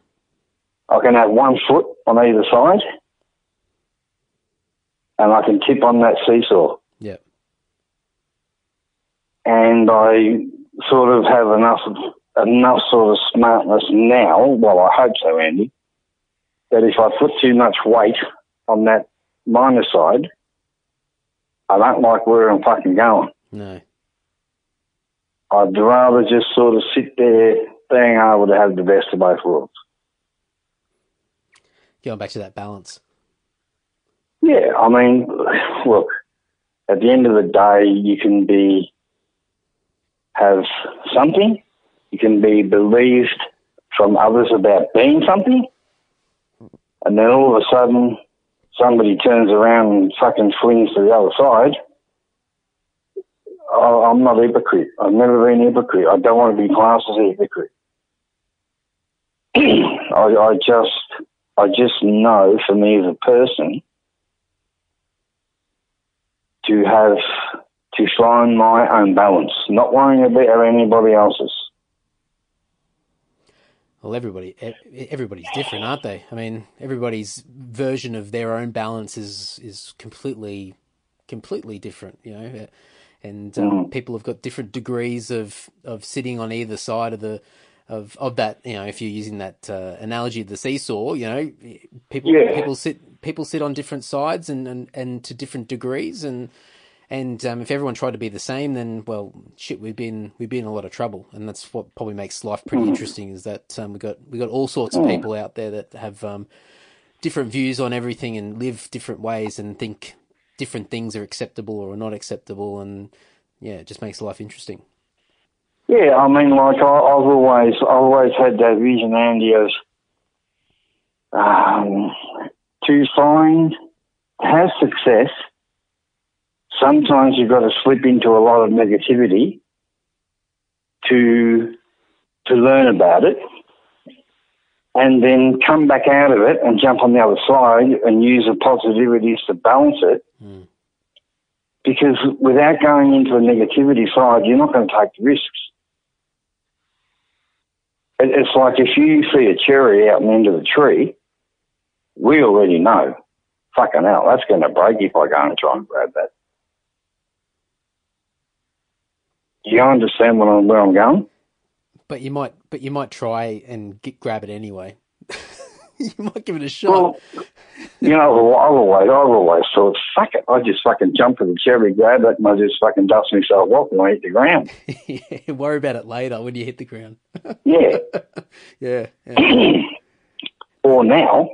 I can have one foot on either side, and I can tip on that seesaw. Yep. And I sort of have enough enough sort of smartness now. Well, I hope so, Andy. That if I put too much weight on that minor side, I don't like where I'm fucking going. No. I'd rather just sort of sit there being able to have the best of both worlds. Going back to that balance. Yeah, I mean, [sighs] look, at the end of the day, you can be, have something, you can be believed from others about being something, and then all of a sudden, somebody turns around and fucking flings to the other side. I'm not a hypocrite. I've never been a hypocrite. I don't want to be classed as a hypocrite. [clears throat] I, I just, I just know for me as a person to have to find my own balance, not worrying about anybody else's. Well, everybody, everybody's different, aren't they? I mean, everybody's version of their own balance is is completely, completely different. You know, and um, people have got different degrees of of sitting on either side of the of of that. You know, if you're using that uh, analogy of the seesaw, you know, people Yeah. people sit people sit on different sides and and, and to different degrees and. And um, if everyone tried to be the same, then well, shit, we'd been in we'd be in a lot of trouble, and that's what probably makes life pretty interesting. Is that um, we got we got all sorts of people out there that have um, different views on everything and live different ways and think different things are acceptable or not acceptable, and yeah, it just makes life interesting. Yeah, I mean, like I, I've always, I've always had that vision, Andy, of um, to find, to have success. Sometimes you've got to slip into a lot of negativity to to learn about it, and then come back out of it and jump on the other side and use the positivities to balance it. Mm. Because without going into a negativity side, you're not going to take risks. It's like if you see a cherry out in the end of the tree, we already know, fucking hell, that's going to break if I go and try and grab that. Do you understand what I'm, where I'm going? But you might, but you might try and get, grab it anyway. [laughs] you might give it a shot. Well, you know, I've always, I've always thought, fuck it, I just fucking jump to the cherry, grab it, and I just fucking dust myself off and I hit the ground. [laughs] yeah, worry about it later when you hit the ground. Yeah. [laughs] yeah, yeah. [clears throat] or now,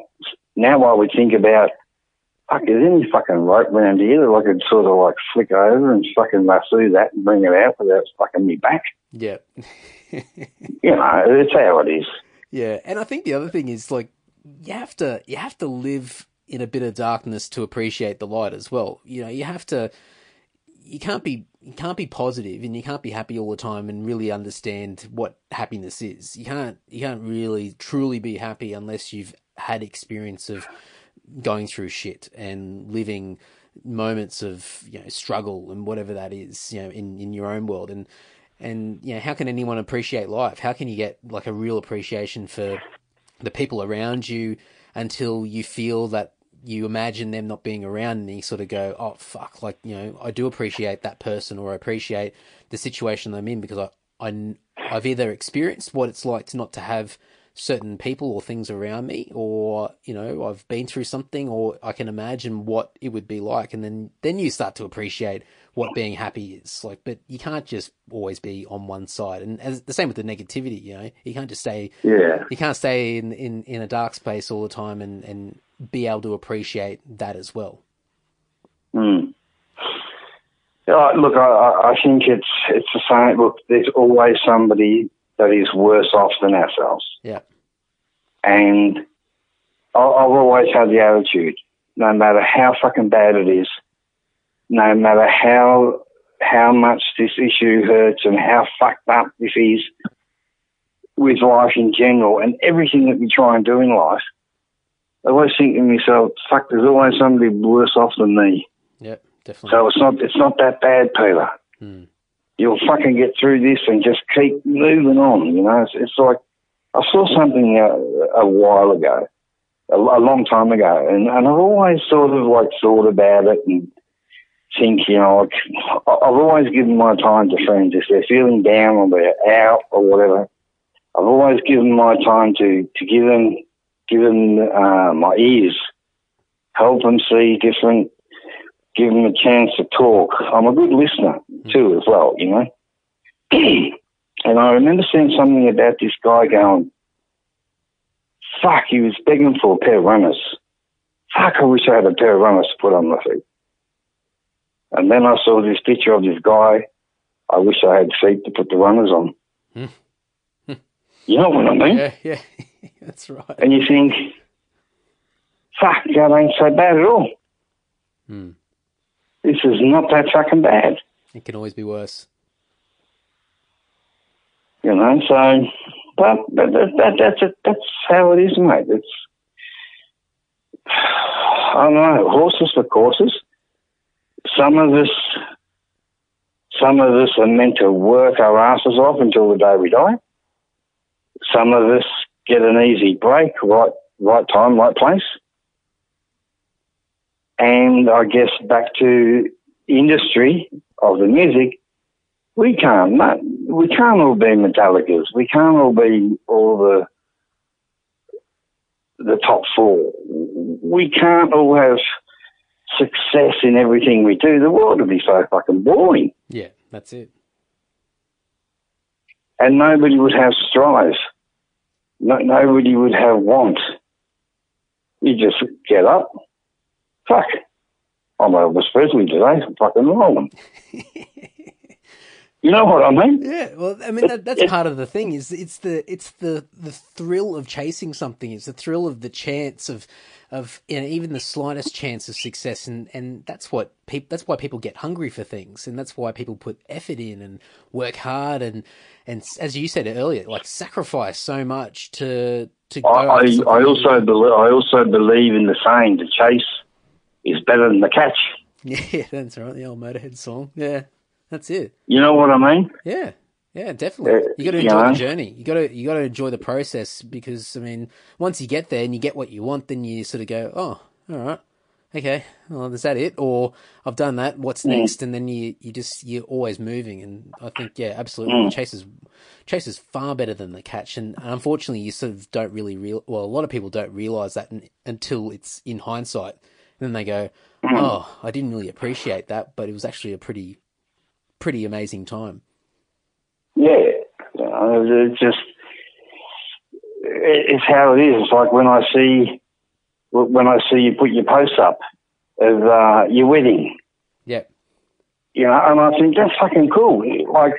now I would think about, fuck, is any fucking rope around here that I could sort of like flick over and fucking lasso that and bring it out without fucking me back? yeah. [laughs] You know, it's how it is. Yeah, and I think the other thing is like you have to you have to live in a bit of darkness to appreciate the light as well. You know, you have to you can't be you can't be positive and you can't be happy all the time and really understand what happiness is. You can't you can't really truly be happy unless you've had experience of going through shit and living moments of you know struggle and whatever that is you know in in your own world. And and you know how can anyone appreciate life? How can you get like a real appreciation for the people around you until you feel that you imagine them not being around and you sort of go, oh, fuck, like, you know, I do appreciate that person or I appreciate the situation I'm in because I, I, I've either experienced what it's like to not to have certain people or things around me or you know I've been through something or I can imagine what it would be like. And then then you start to appreciate what being happy is. Like but you can't just always be on one side. And as the same with the negativity you know you can't just stay yeah. you can't stay in in, in a dark space all the time and and be able to appreciate that as well. Mm. Uh, look, I, I think it's it's the same. Look, there's always somebody that is worse off than ourselves. Yeah. And I've always had the attitude, no matter how fucking bad it is, no matter how how much this issue hurts and how fucked up this is with life in general and everything that we try and do in life, I always think to myself, fuck, there's always somebody worse off than me. Yeah, definitely. So it's not it's not that bad, Peter. Hmm you'll fucking get through this and just keep moving on. You know, it's, it's like I saw something a, a while ago, a, a, long time ago, and, and I've always sort of like thought about it and think, you know, like, I've always given my time to friends if they're feeling down or they're out or whatever. I've always given my time to to give them give them uh, my ears, help them see different give them a chance to talk. I'm a good listener too, as well, you know. [clears throat] and I remember seeing something about this guy going, fuck, he was begging for a pair of runners. Fuck, I wish I had a pair of runners to put on my feet. And then I saw this picture of this guy. I wish I had feet to put the runners on. [laughs] you know what I mean? Yeah, yeah, [laughs] that's right. And you think, fuck, that ain't so bad at all. Hmm this is not that fucking bad. It can always be worse. You know, so, but, but that, that, that's it. That's how it is, mate. It's, [sighs] I don't know, horses for courses. Some of us, some of us are meant to work our asses off until the day we die. Some of us get an easy break, right, right time, right place. And I guess back to industry of the music, we can't, we can't all be Metallicas. We can't all be all the, the top four. We can't all have success in everything we do. The world would be so fucking boring. Yeah, that's it. And nobody would have strive. No, nobody would have want. You just get up, fuck, I'm Elvis Presley today. I'm fucking rolling. [laughs] you know what I mean? Yeah. Well, I mean that, that's part of the thing. Is it's the it's the the thrill of chasing something. It's the thrill of the chance of of you know, even the slightest chance of success, and and that's what people. That's why people get hungry for things, and that's why people put effort in and work hard, and and as you said earlier, like sacrifice so much to to. Go I I, I also believe I also believe in the saying to chase is better than the catch. [laughs] Yeah, that's right. The old Motorhead song. Yeah, that's it. You know what I mean? Yeah, yeah, definitely. Uh, you got to enjoy know? the journey. You got to you got to enjoy the process because I mean, once you get there and you get what you want, then you sort of go, oh, all right, okay, well, is that it? Or I've done that. What's mm. next? And then you you just you're always moving. And I think yeah, absolutely, mm. chase is chase is far better than the catch. And, and unfortunately, you sort of don't really real. Well, a lot of people don't realize that until it's in hindsight then they go, mm. "Oh, I didn't really appreciate that, but it was actually a pretty, pretty amazing time." Yeah, it's just it's how it is. It's like when I see when I see you put your post up of uh, your wedding. Yeah. You know, and I think that's fucking cool. Like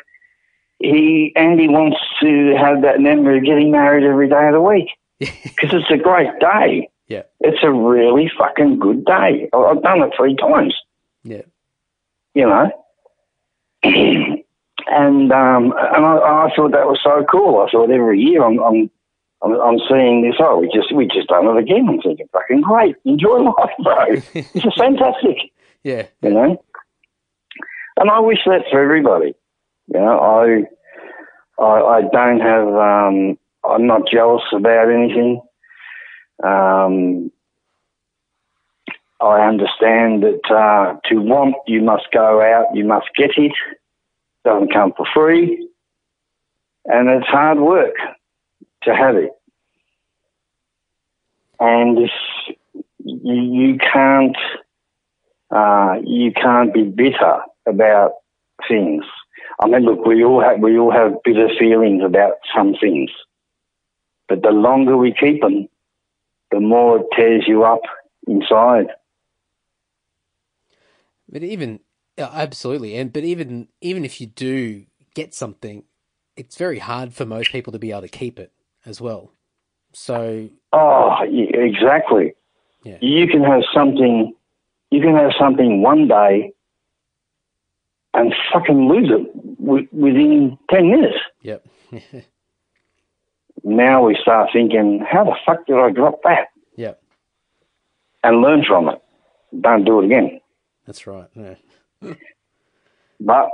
he Andy wants to have that memory of getting married every day of the week [laughs] because it's a great day. Yeah. It's a really fucking good day. I've done it three times. Yeah. You know? [clears throat] and um, and I, I, thought that was so cool. I thought every year I'm, I'm I'm, I'm seeing this. Oh, we just we just done it again. I'm thinking, fucking great. Enjoy life, bro. [laughs] it's fantastic. Yeah. You know. And I wish that for everybody. You know, I I, I don't have. Um, I'm not jealous about anything. Um, I understand that uh, to want, you must go out, you must get it. Doesn't come for free. And it's hard work to have it. And you, you can't, uh, you can't be bitter about things. I mean, look, we all have, we all have bitter feelings about some things. But the longer we keep them, the more it tears you up inside. But even absolutely, and but even even if you do get something, it's very hard for most people to be able to keep it as well. So oh, exactly. Yeah. You can have something. You can have something one day and fucking lose it within ten minutes. Yep. [laughs] now we start thinking, how the fuck did I drop that? Yep. And learn from it. Don't do it again. That's right. Yeah. but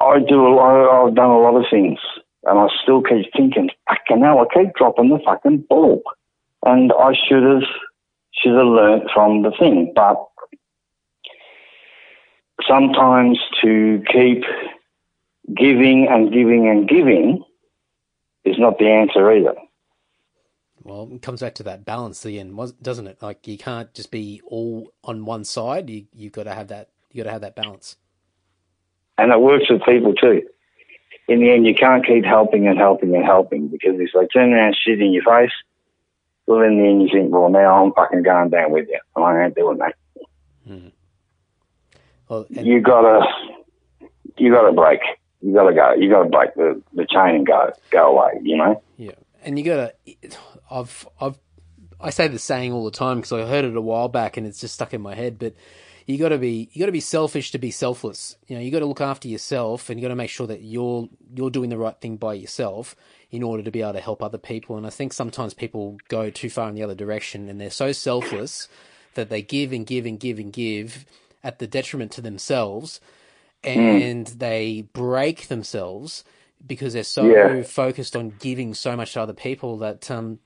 I do. A lot, I've done a lot of things, and I still keep thinking, fucking hell, I keep dropping the fucking ball, and I should have should have learnt from the thing. But sometimes to keep giving and giving and giving is not the answer either. Well, it comes back to that balance the end, doesn't it? Like you can't just be all on one side. You you've got to have that. You got to have that balance. And it works with people too. In the end, you can't keep helping and helping and helping because it's like turn around shit in your face, well, in the end, you think, well, now I'm fucking going down with you, and I ain't doing that. Mm. Well, and- you gotta, you gotta break. You gotta go. You gotta break the, the chain and go, go away. You know. Yeah, and you gotta. I've I've I say the saying all the time because I heard it a while back and it's just stuck in my head. But you got to be you got to be selfish to be selfless. You know, you got to look after yourself and you got to make sure that you're you're doing the right thing by yourself in order to be able to help other people. And I think sometimes people go too far in the other direction and they're so selfless that they give and give and give and give at the detriment to themselves, and mm. they break themselves because they're so yeah. focused on giving so much to other people that um,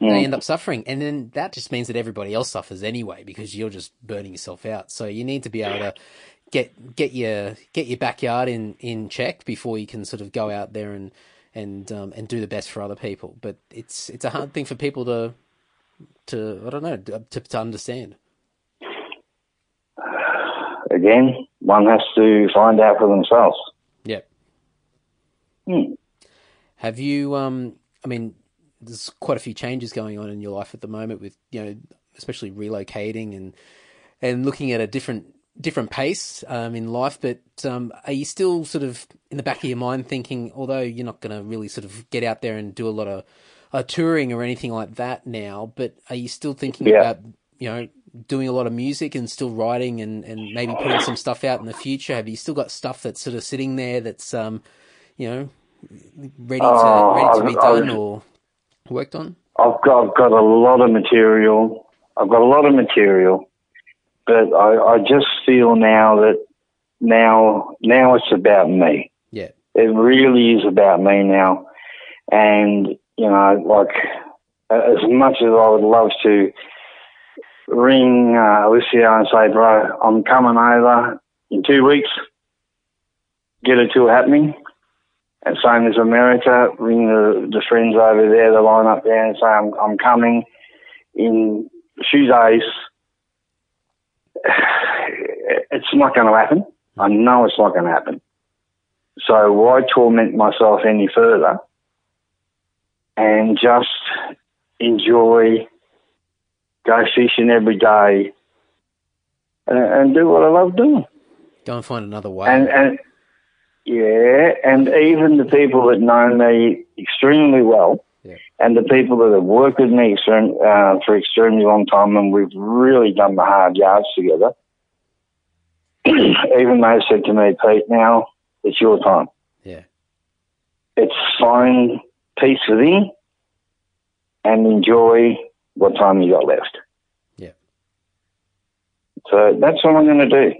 they mm. end up suffering. And then that just means that everybody else suffers anyway because you're just burning yourself out. So you need to be able to get get your get your backyard in, in check before you can sort of go out there and and um, and do the best for other people. But it's it's a hard thing for people to to I don't know to, to understand. Again, one has to find out for themselves. Yep. Hmm. Have you? Um, I mean, there's quite a few changes going on in your life at the moment with you know especially relocating and and looking at a different different pace um, in life but um, are you still sort of in the back of your mind thinking although you're not going to really sort of get out there and do a lot of uh, touring or anything like that now but are you still thinking yeah. about you know doing a lot of music and still writing and, and maybe putting some stuff out in the future have you still got stuff that's sort of sitting there that's um you know ready to oh, ready to be done or worked on? I've got, I've got a lot of material. I've got a lot of material, but I, I just feel now that now now it's about me. Yeah, it really is about me now, and you know, like as much as I would love to ring uh, Alicia and say, "Bro, I'm coming over in two weeks. Get a tour happening." And same as America, ring the, the friends over there, the line up there and say, I'm, I'm coming in a few days. [sighs] It's not going to happen. I know it's not going to happen. So why torment myself any further and just enjoy, go fishing every day and, and do what I love doing. Go and find another way. And, and yeah, and even the people that know me extremely well, yeah. and the people that have worked with me extreme, uh, for extremely long time, and we've really done the hard yards together. [clears throat] even they said to me, Pete, now it's your time. Yeah, it's find peace within and enjoy what time you got left. Yeah. So that's what I'm going to do.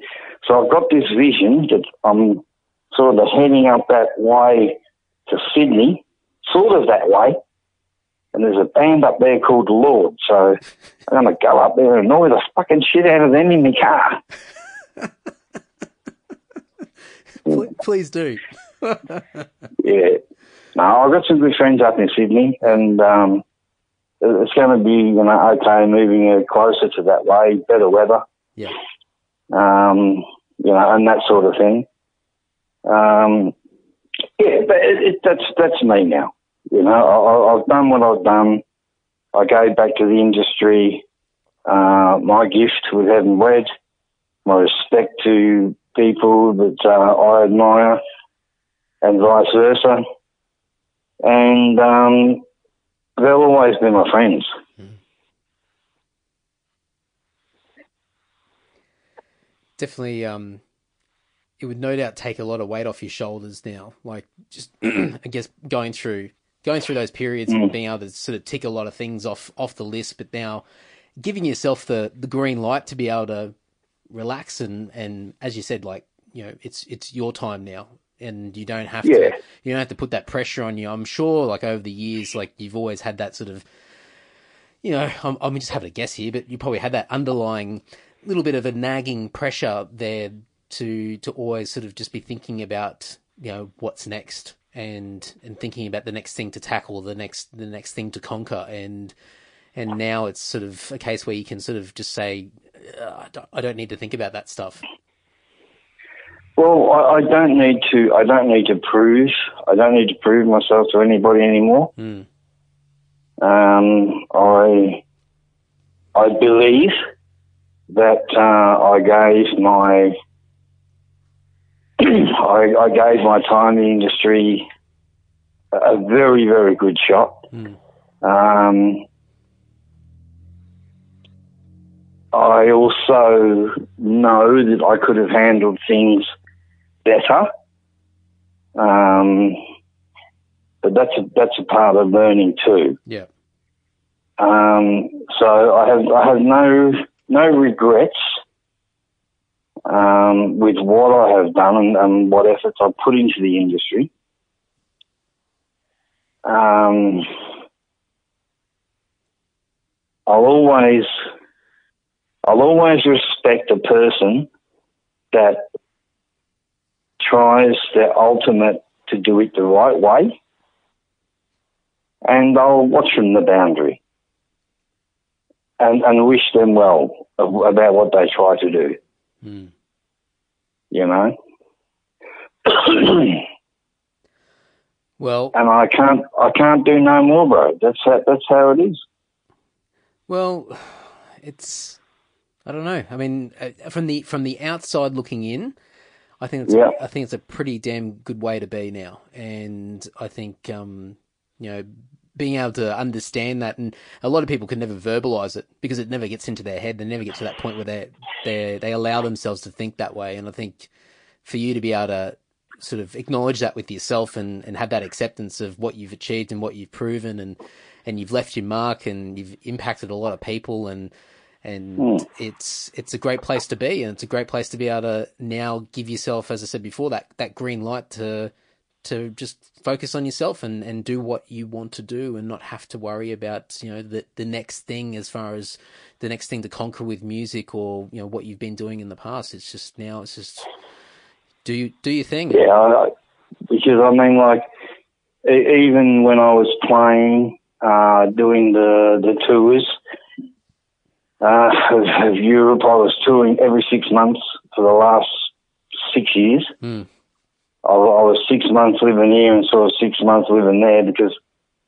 So I've got this vision that I'm sort of heading up that way to Sydney, sort of that way. and there's a band up there called the Lord. So [laughs] I'm going to go up there and annoy the fucking shit out of them in my car. [laughs] Please do. [laughs] yeah. No, I've got some good friends up in Sydney, and um, it's going to be you know okay moving closer to that way, better weather. Yeah. Um, you know, and that sort of thing. Um, yeah, but it, it, that's that's me now. You know, I, I've done what I've done. I go back to the industry. Uh, my gift with having wed, my respect to people that uh, I admire, and vice versa. And um, they'll always be my friends. Definitely, um, it would no doubt take a lot of weight off your shoulders now. Like just, [clears throat] I guess, going through going through those periods mm. and being able to sort of tick a lot of things off off the list, but now giving yourself the the green light to be able to relax and and as you said, like you know, it's it's your time now, and you don't have yeah. to you don't have to put that pressure on you. I'm sure, like over the years, like you've always had that sort of, you know, I'm, I'm just having a guess here, but you probably had that underlying little bit of a nagging pressure there to to always sort of just be thinking about you know what's next and and thinking about the next thing to tackle, the next the next thing to conquer, and and now it's sort of a case where you can sort of just say, uh, I don't need to think about that stuff. Well, I, I, don't need to. I don't need to prove. I don't need to prove myself to anybody anymore. Mm. Um, I I believe that uh, I gave my [clears throat] I, I, gave my time in the industry a very very good shot. Mm. Um, I also know that I could have handled things better. Um, but that's a, that's a part of learning too. Yeah. Um, so I have I have no no regrets um, with what I have done and, and, what efforts I've put into the industry. Um, I'll always I'll always respect a person that tries their ultimate to do it the right way, and I'll watch from the boundary and, and wish them well about what they try to do. Mm. You know? [clears throat] well, and I can't, I can't do no more, bro. That's how, that's how it is. Well, it's, I don't know. I mean, uh, from the from the outside looking in, I think it's yeah. I think it's a pretty damn good way to be now, and I think um, you know being able to understand that, and a lot of people can never verbalize it because it never gets into their head. They never get to that point where they they they allow themselves to think that way, and I think for you to be able to sort of acknowledge that with yourself and, and have that acceptance of what you've achieved and what you've proven and and you've left your mark and you've impacted a lot of people and and mm. it's it's a great place to be, and it's a great place to be able to now give yourself, as I said before, that that green light to to just focus on yourself and, and do what you want to do and not have to worry about you know the the next thing as far as the next thing to conquer with music or you know what you've been doing in the past. It's just now it's just do you do your thing. Yeah, because I mean, like even when I was playing, uh, doing the the tours uh, [laughs] of, of, Europe. I was touring every six months for the last six years. Mm. I, I, was six months living here and sort of six months living there because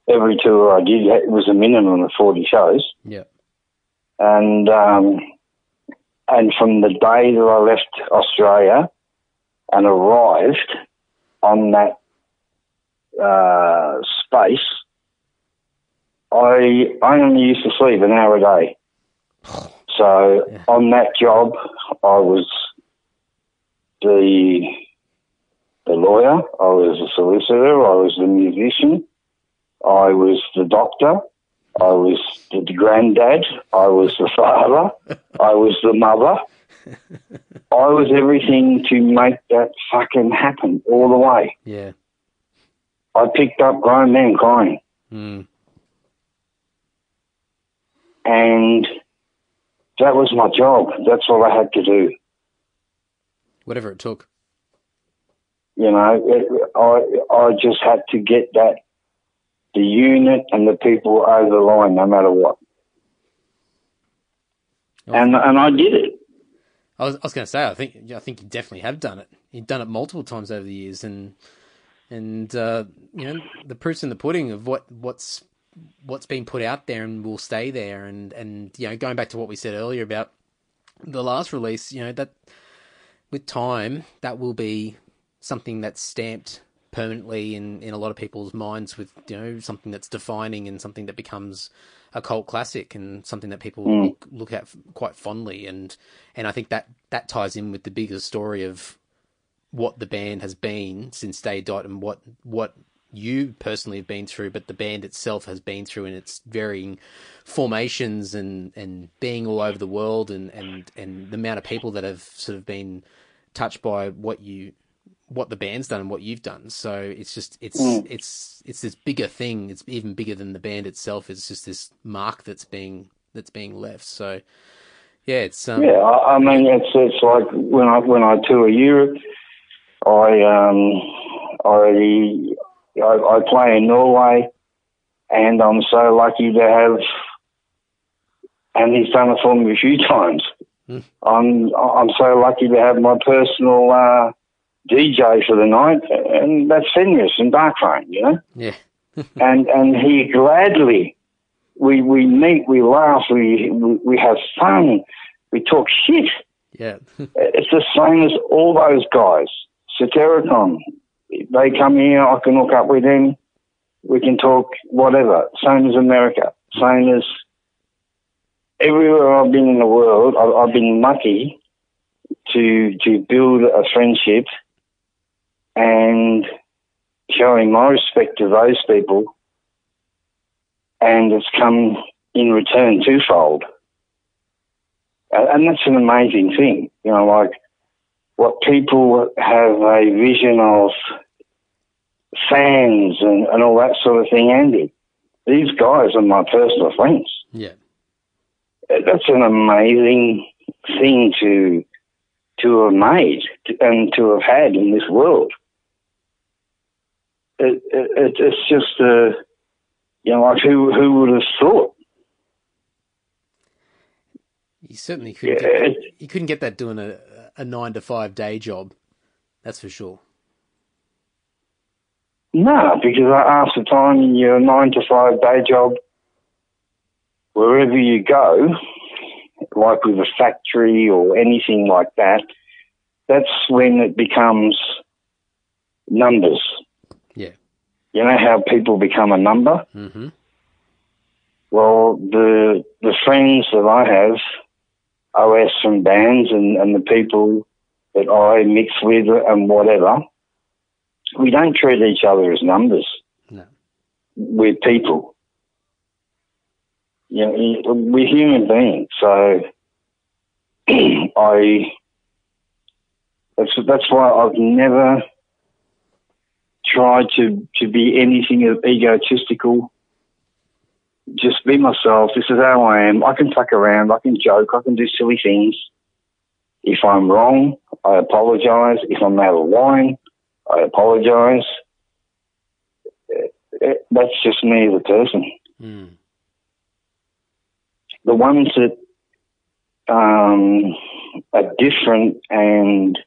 every tour I did it was a minimum of 40 shows. Yeah. And, um, and from the day that I left Australia and arrived on that uh, space, I, I only used to sleep an hour a day. So yeah. on that job, I was the the lawyer, I was the solicitor, I was the musician, I was the doctor, I was the granddad, I was the father, I was the mother. [laughs] I was everything to make that fucking happen all the way. Yeah. I picked up grown men crying. Mm. and that was my job. That's all I had to do. Whatever it took. You know, it, I I just had to get that the unit and the people over the line, no matter what. Oh. And and I did it. I was, I was going to say, I think I think you definitely have done it. You've done it multiple times over the years, and and uh, you know the proof's in the pudding of what what's what's been put out there and will stay there. And and you know, going back to what we said earlier about the last release, you know that with time that will be something that's stamped permanently in, in a lot of people's minds with you know something that's defining and something that becomes a cult classic and something that people Mm. look, look at quite fondly and and I think that that ties in with the bigger story of what the band has been since day dot and what what you personally have been through but the band itself has been through in its varying formations and and being all over the world and and and the amount of people that have sort of been touched by what you what the band's done and what you've done. So it's just it's Mm. it's it's this bigger thing. It's even bigger than the band itself. It's just this mark that's being that's being left. So yeah, it's um Yeah, I, I mean it's it's like when I when I tour Europe, I um I I, I play in Norway, and I'm so lucky to have, and he's done it for me a few [laughs] times. Hmm. I'm I'm so lucky to have my personal uh, DJ for the night, and that's Fenriz and Darkthrone, you know yeah [laughs] and and he gladly we we meet, we laugh, we we, we have fun, we talk shit. yeah [laughs] It's the same as all those guys. Satyricon, they come here, I can hook up with them, we can talk whatever. Same as America, same as everywhere I've been in the world. I've, I've been lucky to to build a friendship and showing my respect to those people, and it's come in return twofold. And and that's an amazing thing, you know, like what people have a vision of fans and, and all that sort of thing, Andy. These guys are my personal friends. yeah That's an amazing thing to to have made and to have had in this world. It, it, it's just, uh, you know, like who who would have thought? you certainly couldn't Yeah, get, you couldn't get that doing a a nine to five day job. That's for sure. No, because after time in your nine to five day job, wherever you go, like with a factory or anything like that, that's when it becomes numbers. Yeah. You know how people become a number? hmm Well, the the friends that I have, OS from bands and, and the people that I mix with and whatever, we don't treat each other as numbers. No. We're people. You know, we're human beings. So [clears throat] I that's that's why I've never tried to to be anything egotistical just be myself. This is how I am. I can fuck around. I can joke. I can do silly things. If I'm wrong, I apologize. If I'm out of line, I apologize. Eh, eh, That's just me as a person. Mm. The ones that um, are different and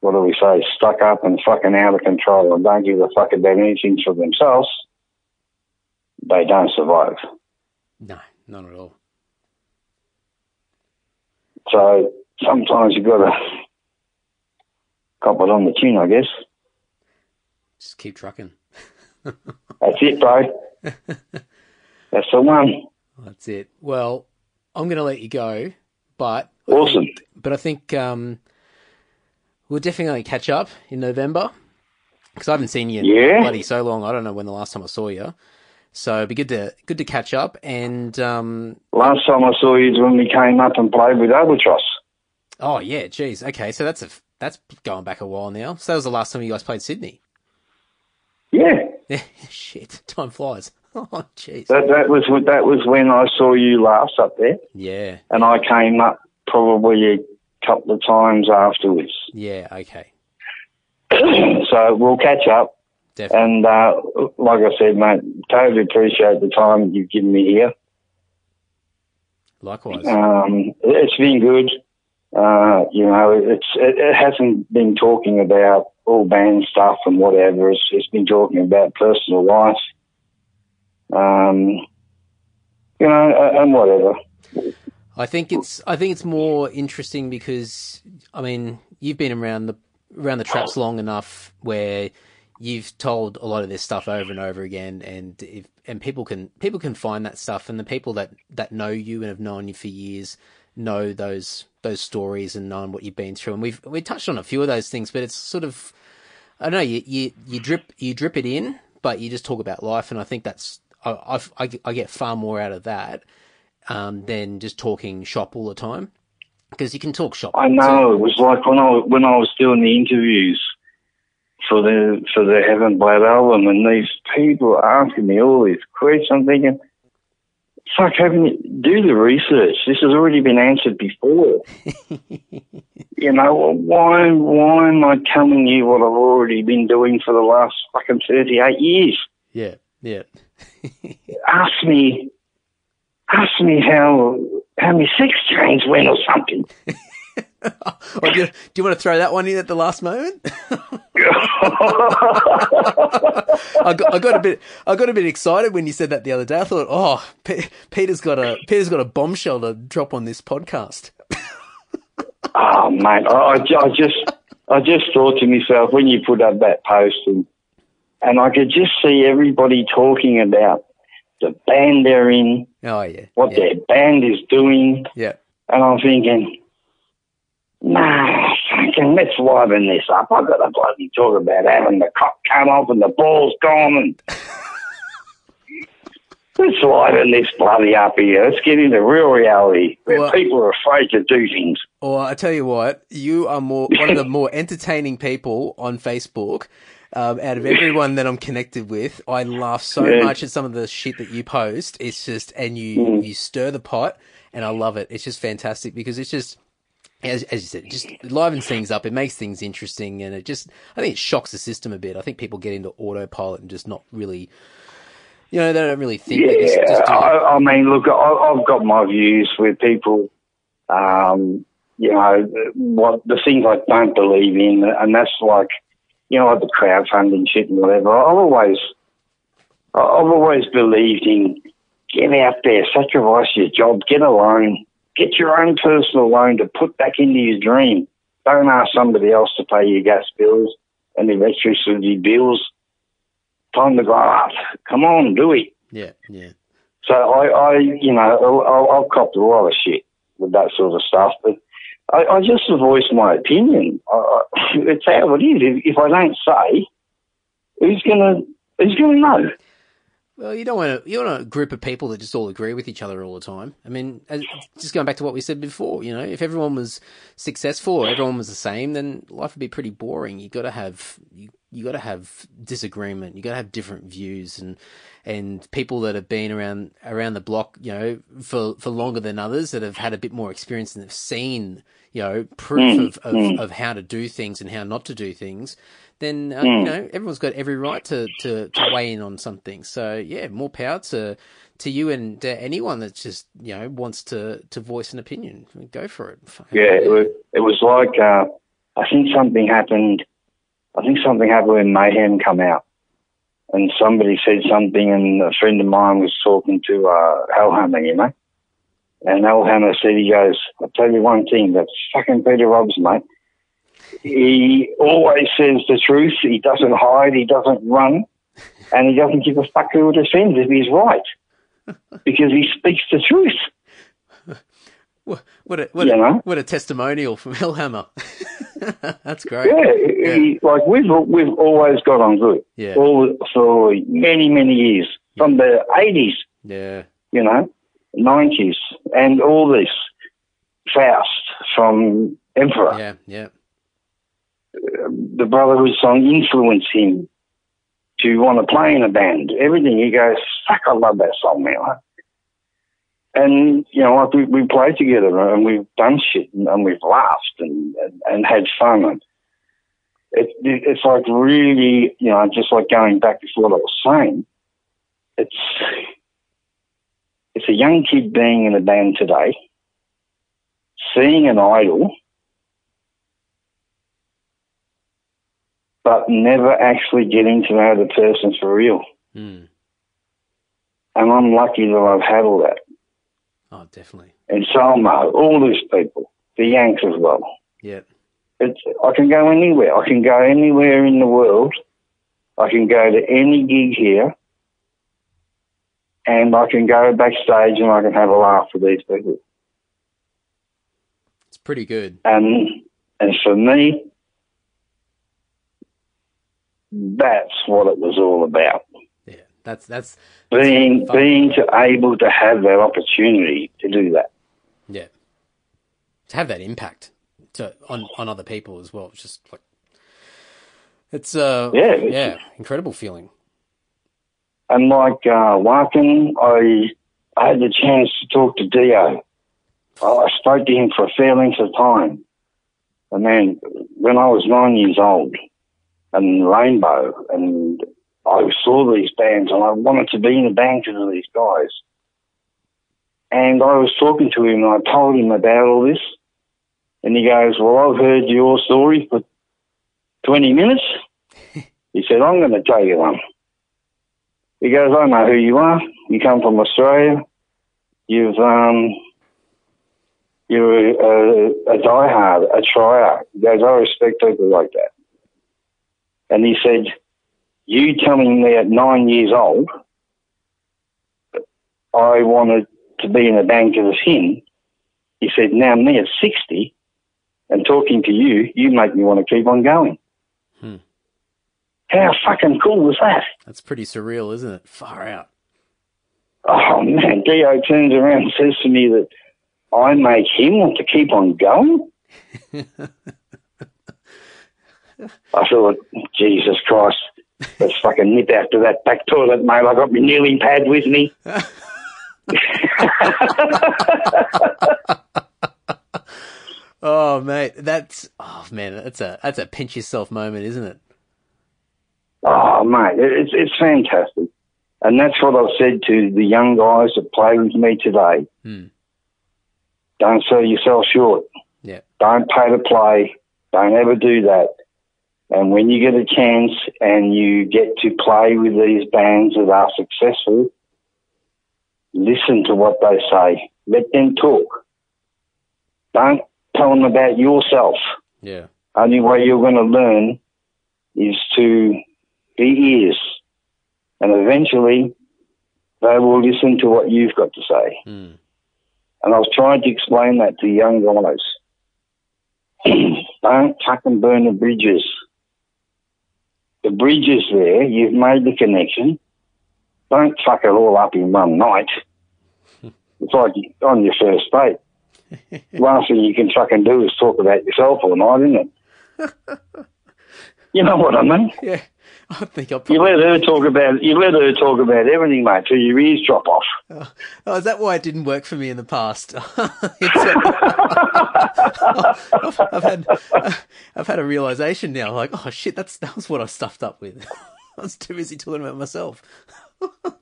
what do we say, stuck up and fucking out of control and don't give a fuck about anything for themselves, they don't survive. No, not at all. So sometimes you've got to cop it on the chin, I guess. Just keep trucking. [laughs] That's it, bro. That's the one. That's it. Well, I'm going to let you go, but Awesome. but I think um, we'll definitely catch up in November because I haven't seen you in Yeah. bloody so long. I don't know when the last time I saw you. So it'd be good to good to catch up and um, Last time I saw you is when we came up and played with Albatross. oh yeah, geez, okay, so that's a that's going back a while now. So that was the last time you guys played Sydney. Yeah. Yeah, [laughs] shit, time flies. [laughs] oh, jeez. That that was that was when I saw you last up there, Yeah. and I came up probably a couple of times afterwards. Yeah. Okay. [clears throat] so we'll catch up. Definitely. And uh, like I said, mate, totally appreciate the time you've given me here. Likewise. Um, it's been good. Uh, you know, it's it, it hasn't been talking about all band stuff and whatever. It's, it's been talking about personal life. Um, you know, and whatever. I think it's I think it's more interesting because I mean you've been around the around the traps long enough where you've told a lot of this stuff over and over again and if and people can people can find that stuff and the people that that know you and have known you for years know those those stories and knowing what you've been through and we've we touched on a few of those things but it's sort of I don't know you you, you drip you drip it in but you just talk about life and I think that's I I I get far more out of that um, than just talking shop all the time. Because you can talk shop. I know it was like when I when I was doing the interviews for the for the Heaven Bled album, and these people are asking me all these questions. I'm thinking, fuck, haven't you do the research? This has already been answered before. [laughs] you know, why why am I telling you what I've already been doing for the last fucking thirty eight years? Yeah, yeah. [laughs] Ask me, ask me how how many sex trains went or something. [laughs] [laughs] Do, you, do you want to throw that one in at the last moment? [laughs] I got, I got a bit, I got a bit excited when you said that the other day. I thought, oh, P- Peter's got a, Peter's got a bombshell to drop on this podcast. [laughs] Oh, man, I, I I just, I just thought to myself when you put up that post, and, and I could just see everybody talking about the band they're in, Oh yeah, what yeah, their band is doing, yeah, and I'm thinking, nah, fucking let's liven this up. I've got to bloody talk about having the cock come off and the balls gone, and [laughs] let's liven this bloody up here. Let's get into real reality where Well- people are afraid to do things. Or I tell you what, you are more one of the more entertaining people on Facebook. Um, out of everyone that I'm connected with, I laugh so Yeah. much at some of the shit that you post. It's just, and you Mm. you stir the pot, and I love it. It's just fantastic because it's just, as, as you said, it just livens things up. It makes things interesting, and it just, I think it shocks the system a bit. I think people get into autopilot and just not really, you know, they don't really think. just, Yeah, just do. I, I mean, look, I, I've got my views with people. Um, you know, what the things I don't believe in, and that's like, you know, like the crowdfunding shit and whatever. I've always, I've always believed in get out there, sacrifice your job, get a loan, get your own personal loan to put back into your dream. Don't ask somebody else to pay your gas bills and electricity bills. Time to grow up. Come on, do it. yeah, yeah. So I, I you know, I, I've copped a lot of shit with that sort of stuff, but I, I just voice my opinion. I, I, [laughs] it's how it is. If, if I don't say, who's gonna who's gonna know? Well, you don't want to. You want a group of people that just all agree with each other all the time. I mean, as- just going back to what we said before, you know, if everyone was successful everyone was the same, then life would be pretty boring. You got to have you, you got to have disagreement. You got to have different views and and people that have been around around the block, you know, for for longer than others that have had a bit more experience and have seen, you know, proof hmm, of, of, hmm. of how to do things and how not to do things then uh, you know everyone's got every right to, to, to weigh in on something. So yeah, more power to to you and uh, anyone that just you know wants to, to voice an opinion. Go for it. Yeah, it was, it was like uh, I think something happened. I think something happened when Mayhem come out, and somebody said something, and a friend of mine was talking to uh, Hellhammer, you know, and Hellhammer said, he goes, "I'll tell you one thing, that's fucking Peter Hobbs, mate. He always says the truth. He doesn't hide. He doesn't run, and he doesn't give a fuck who it offends if he's right, [laughs] because he speaks the truth." What, what a what You a, know? what a testimonial from Hellhammer. [laughs] That's great. Yeah, he- like we've we've always got on good. Yeah. All for many many years from the eighties, Yeah. you know, nineties, and all this Faust from Emperor. Yeah. Yeah. The Brotherhood song influenced him. to want to play in a band. Everything. He goes, fuck, I love that song now. And, you know, like we, we played together and we've done shit and, and we've laughed and, and, and had fun. And it, it, it's like really, you know, just like going back to what I was saying, it's, it's a young kid being in a band today, seeing an idol, but never actually getting to know the person for real. Mm. And I'm lucky that I've had all that. Oh, definitely. And Samoth, all these people, the Yanks as well. Yeah. It's, I can go anywhere. I can go anywhere in the world. I can go to any gig here. And I can go backstage and I can have a laugh with these people. It's pretty good. And and for me, that's what it was all about. Yeah. That's that's Being fun. being to able to have that opportunity to do that. yeah. To have that impact to on on other people as well. It's just like it's uh Yeah, it's- yeah, incredible feeling. And like uh, Larkin, I I had the chance to talk to Dio. I spoke to him for a fair length of time. And then when I was nine years old, and Rainbow, and I saw these bands, and I wanted to be in a band of these guys. And I was talking to him, and I told him about all this. And he goes, "Well, I've heard your story for twenty minutes." [laughs] he said, "I'm going to tell you one." He goes, I know who you are. You come from Australia. You've, um, you're a, a diehard, a tryer. He goes, I respect people like that. And he said, you telling me at nine years old, I wanted to be in a band because of him. He said, now me at 60 and talking to you, you make me want to keep on going. Hmm. How fucking cool was that? That's pretty surreal, isn't it? Far out. Oh man, Dio turns around and says to me that I make him want to keep on going. [laughs] I thought, Jesus Christ, let's fucking nip out to that back toilet, mate. I got my kneeling pad with me. [laughs] Oh mate, that's oh man, that's a that's a pinch yourself moment, isn't it? Oh mate, it's it's fantastic, and that's what I've said to the young guys that play with me today. Hmm. Don't sell yourself short. Yeah. Don't pay to play. Don't ever do that. And when you get a chance and you get to play with these bands that are successful, listen to what they say. Let them talk. Don't tell them about yourself. Yeah. Only way you're going to learn is to be ears. And eventually, they will listen to what you've got to say. Hmm. And I was trying to explain that to young guys. [clears throat] Don't fucking burn the bridges. The bridge is there. You've made the connection. Don't fuck it all up in one night. [laughs] It's like on your first date. The [laughs] last thing you can fucking do is talk about yourself all night, isn't it? [laughs] you know what I mean? Yeah. [laughs] I think I'll You let her talk about you let her talk about everything, mate, till your ears drop off. Oh, is that why it didn't work for me in the past? [laughs] It's uh, a- [laughs] I've had I've had a realization now. Like, oh shit, that's that was what I stuffed up with. I was too busy talking about myself.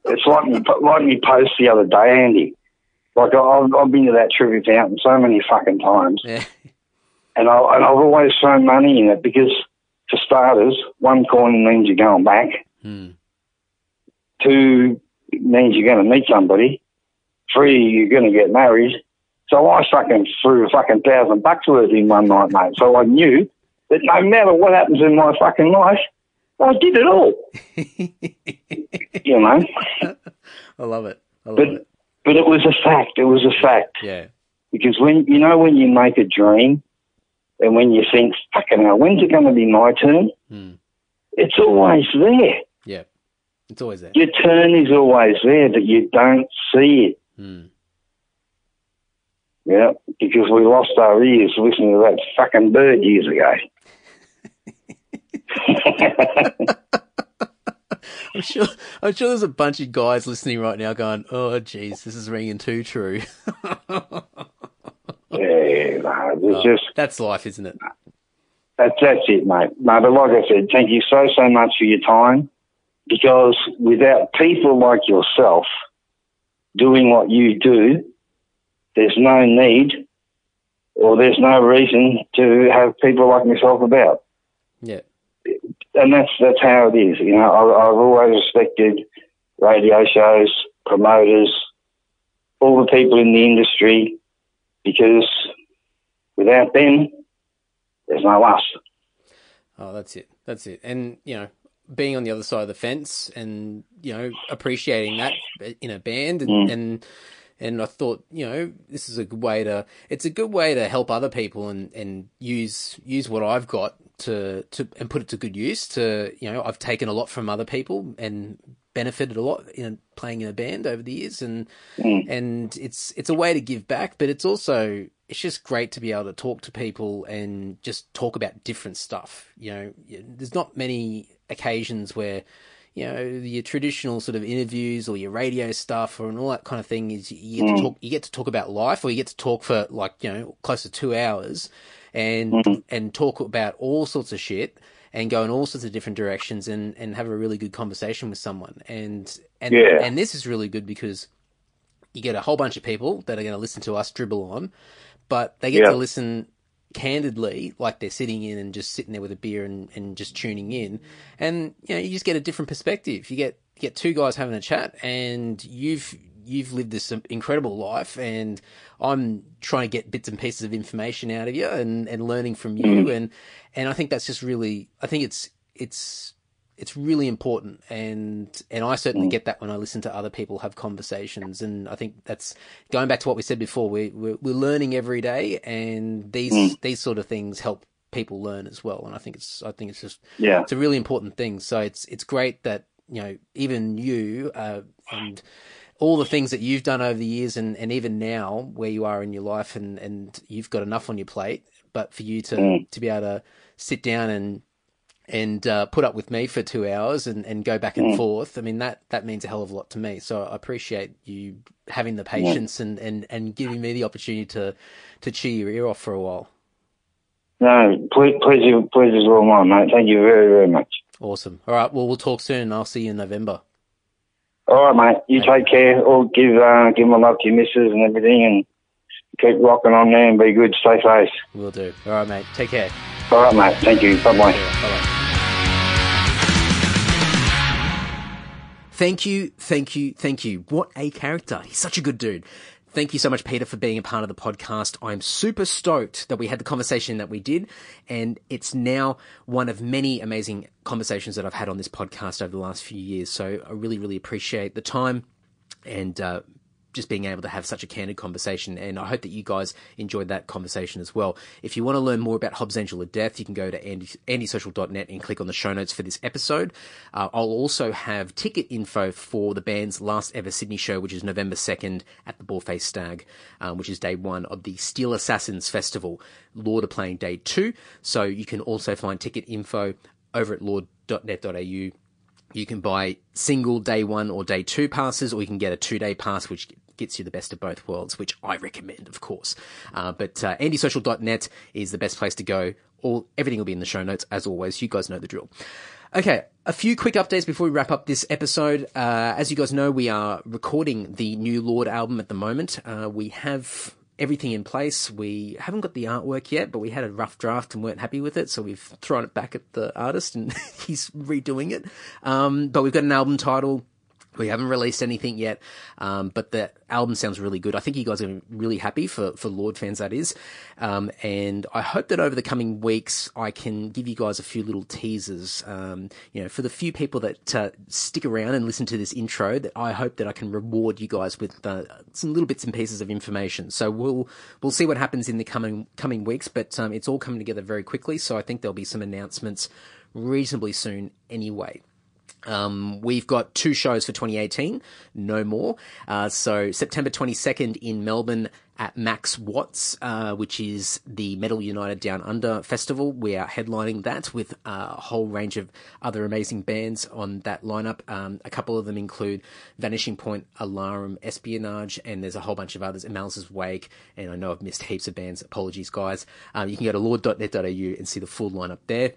It's like me, like me post the other day, Andy. Like I- I've, I've been to that Trevi fountain so many fucking times, Yeah, and, I, and I've always thrown money in it because, for starters, one coin means you're going back. Hmm. Two means you're going to meet somebody. Three, you're going to get married. So I fucking threw a fucking thousand bucks worth in one night, mate. So I knew that no matter what happens in my fucking life, I did it all. [laughs] you know. I love it. I love But it. but it was a fact. It was a fact. Yeah, Because when you know when you make a dream, and when you think, "Fucking hell, when's it going to be my turn?" Hmm. It's always there. yeah. It's always there. Your turn is always there, but you don't see it. Hmm. Yeah, because we lost our ears listening to that fucking bird years ago. [laughs] I'm sure. I'm sure there's a bunch of guys listening right now going, "Oh, geez, this is ringing too true." [laughs] Yeah, no, it's Oh, just that's life, isn't it? that's that's it, mate. No, but like I said, thank you so so much for your time. Because without people like yourself doing what you do, there's no need or there's no reason to have people like myself about. Yeah. and that's that's how it is. You know, I, I've always respected radio shows, promoters, all the people in the industry, because without them, there's no us. Oh, that's it. That's it. And you know, being on the other side of the fence, and you know, appreciating that in a band, and Mm. and, and I thought, you know, this is a good way to. It's a good way to help other people and and use use what I've got to to and put it to good use. To you know, I've taken a lot from other people and benefited a lot in playing in a band over the years, and Mm. and it's it's a way to give back, but it's also it's just great to be able to talk to people and just talk about different stuff. You know, there's not many occasions where you know your traditional sort of interviews or your radio stuff or and all that kind of thing is you get to talk you get to talk about life or you get to talk for like you know close to two hours and and talk about all sorts of shit and go in all sorts of different directions and and have a really good conversation with someone and and Yeah. and this is really good because you get a whole bunch of people that are going to listen to us dribble on, but they get Yeah. to listen candidly, like they're sitting in and just sitting there with a beer and, and just tuning in. And, you know, you just get a different perspective. You get, you get two guys having a chat and you've, you've lived this incredible life and I'm trying to get bits and pieces of information out of you and, and learning from you. Mm-hmm. And, and I think that's just really, I think it's, it's, it's really important and and I certainly mm. get that when I listen to other people have conversations and I think that's going back to what we said before we we're, we're learning every day and these mm. these sort of things help people learn as well and I think it's I think it's just Yeah. it's a really important thing so it's it's great that you know even you uh, and all the things that you've done over the years and, and even now where you are in your life and, and you've got enough on your plate but for you to to be able to sit down and and uh, put up with me for two hours and, and go back and forth. I mean that that means a hell of a lot to me. So I appreciate you having the patience and, and, and giving me the opportunity to to cheer your ear off for a while. No, please please pleasure's all mine, mate. Thank you very, very much. Awesome. All right. Well, we'll talk soon. and I'll see you in November. All right, mate. You take care. Or give uh, give my love to your missus and everything, and keep rocking on there and be good. Stay safe. We'll do. All right, mate. Take care. All right, mate. Thank you. Bye bye. Bye bye. Thank you, thank you, thank you. What a character. He's such a good dude. Thank you so much, Peter, for being a part of the podcast. I'm super stoked that we had the conversation that we did, and it's now one of many amazing conversations that I've had on this podcast over the last few years. So I really, really appreciate the time and uh, just being able to have such a candid conversation. And I hope that you guys enjoyed that conversation as well. If you want to learn more about Hobbs Angel of Death, you can go to andy, andysocial.net and click on the show notes for this episode. Uh, I'll also have ticket info for the band's last ever Sydney show, which is November 2nd at the Bald Faced Stag, um, which is day one of the Steel Assassins Festival. Lord are playing day two. So you can also find ticket info over at lord.net.au you can buy single day one or day two passes, or you can get a two day pass, which gets you the best of both worlds, which I recommend, of course. Uh, but uh, andysocial.net is the best place to go. All everything will be in the show notes, as always. You guys know the drill. Okay, a few quick updates before we wrap up this episode. Uh, as you guys know, we are recording the new Lord album at the moment. Uh, we have everything in place. We haven't got the artwork yet, but we had a rough draft and weren't happy with it, so we've thrown it back at the artist and [laughs] he's redoing it. Um, but we've got an album title. We haven't released anything yet, um, but the album sounds really good. I think you guys are really happy for, for Lord fans, that is. Um, and I hope that over the coming weeks, I can give you guys a few little teasers. Um, you know, for the few people that uh, stick around and listen to this intro, that I hope that I can reward you guys with uh, some little bits and pieces of information. So we'll we'll see what happens in the coming coming weeks, but um, it's all coming together very quickly. So I think there'll be some announcements reasonably soon, anyway. Um, we've got two shows for 2018, no more. Uh, so September 22nd in Melbourne at Max Watts, uh, which is the Metal United Down Under Festival. We are headlining that with a whole range of other amazing bands on that lineup. Um, a couple of them include Vanishing Point, Alarum, Espionage, and there's a whole bunch of others, Malice's Wake, and I know I've missed heaps of bands. Apologies, guys. Um, you can go to lord.net.au and see the full lineup there.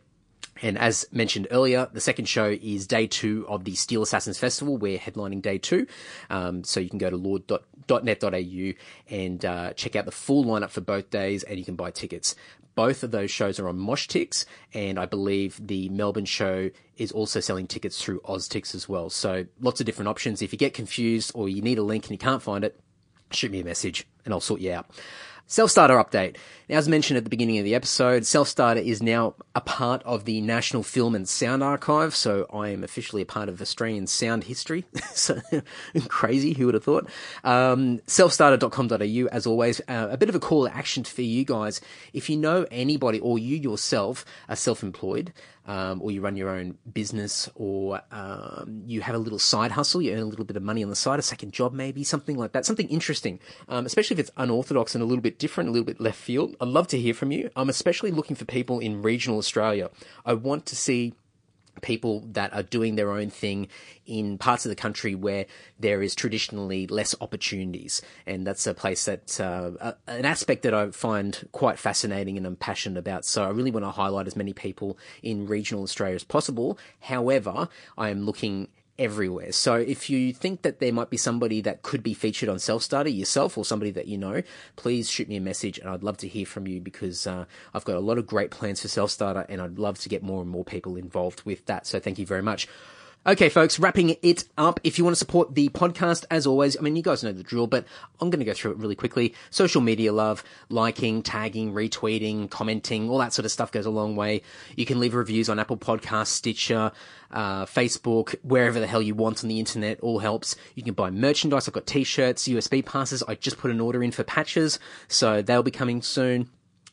And as mentioned earlier, the second show is day two of the Steel Assassins Festival. We're headlining day two. Um, so you can go to lord.net.au and uh, check out the full lineup for both days and you can buy tickets. Both of those shows are on Moshtix, and I believe the Melbourne show is also selling tickets through Oztix as well. So lots of different options. If you get confused or you need a link and you can't find it, shoot me a message and I'll sort you out. Self Starter update. Now, as mentioned at the beginning of the episode, Self Starter is now a part of the National Film and Sound Archive, so I am officially a part of Australian sound history. [laughs] so crazy, who would have thought? Um, selfstarter.com.au, as always, uh, a bit of a call to action for you guys. If you know anybody or you yourself are self employed, um, or you run your own business, or um, you have a little side hustle, you earn a little bit of money on the side, a second job maybe, something like that, something interesting, um, especially if it's unorthodox and a little bit different, a little bit left field. I'd love to hear from you. I'm especially looking for people in regional Australia. I want to see people that are doing their own thing in parts of the country where there is traditionally less opportunities. And that's a place that, uh, an aspect that I find quite fascinating and I'm passionate about. So I really want to highlight as many people in regional Australia as possible. However, I am looking everywhere. So if you think that there might be somebody that could be featured on Self Starter yourself or somebody that you know, please shoot me a message and I'd love to hear from you because uh, I've got a lot of great plans for Self Starter and I'd love to get more and more people involved with that. So thank you very much. Okay, folks, wrapping it up. If you want to support the podcast, as always, I mean, you guys know the drill, but I'm going to go through it really quickly. Social media love, liking, tagging, retweeting, commenting, all that sort of stuff goes a long way. You can leave reviews on Apple Podcasts, Stitcher, uh, Facebook, wherever the hell you want on the internet, all helps. You can buy merchandise. I've got t-shirts, USB passes. I just put an order in for patches, so they'll be coming soon.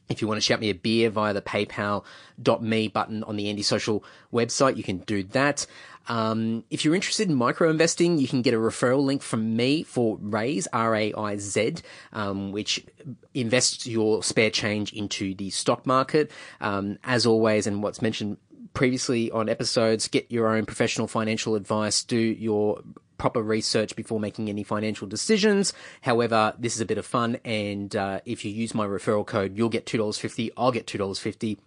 If you want to shout me a beer via the paypal.me button on the Andy Social website, you can do that. Um, if you're interested in micro investing, you can get a referral link from me for Raiz, R-A-I-Z, um, which invests your spare change into the stock market. Um, as always, and what's mentioned previously on episodes, get your own professional financial advice, do your proper research before making any financial decisions. However, this is a bit of fun, and uh, if you use my referral code, you'll get two dollars fifty. I'll get two dollars fifty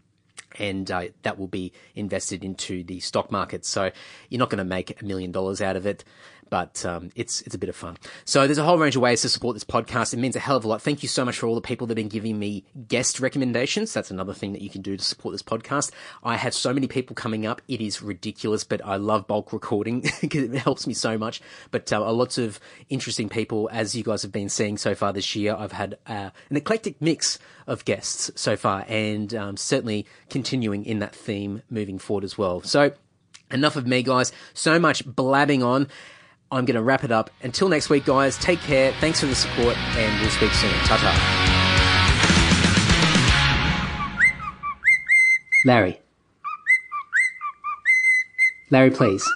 and uh, that will be invested into the stock market. So you're not going to make a million dollars out of it, but um, it's it's a bit of fun. So there's a whole range of ways to support this podcast. It means a hell of a lot. Thank you so much for all the people that have been giving me guest recommendations. That's another thing that you can do to support this podcast. I have so many people coming up. It is ridiculous, but I love bulk recording [laughs] because it helps me so much. But uh, lots of interesting people, as you guys have been seeing so far this year. I've had uh, an eclectic mix of guests so far, and um, certainly continuing in that theme moving forward as well. So. Enough of me, guys. So much blabbing on. I'm going to wrap it up. Until next week, guys, take care. Thanks for the support, and we'll speak soon. Ta ta. Larry. Larry, please.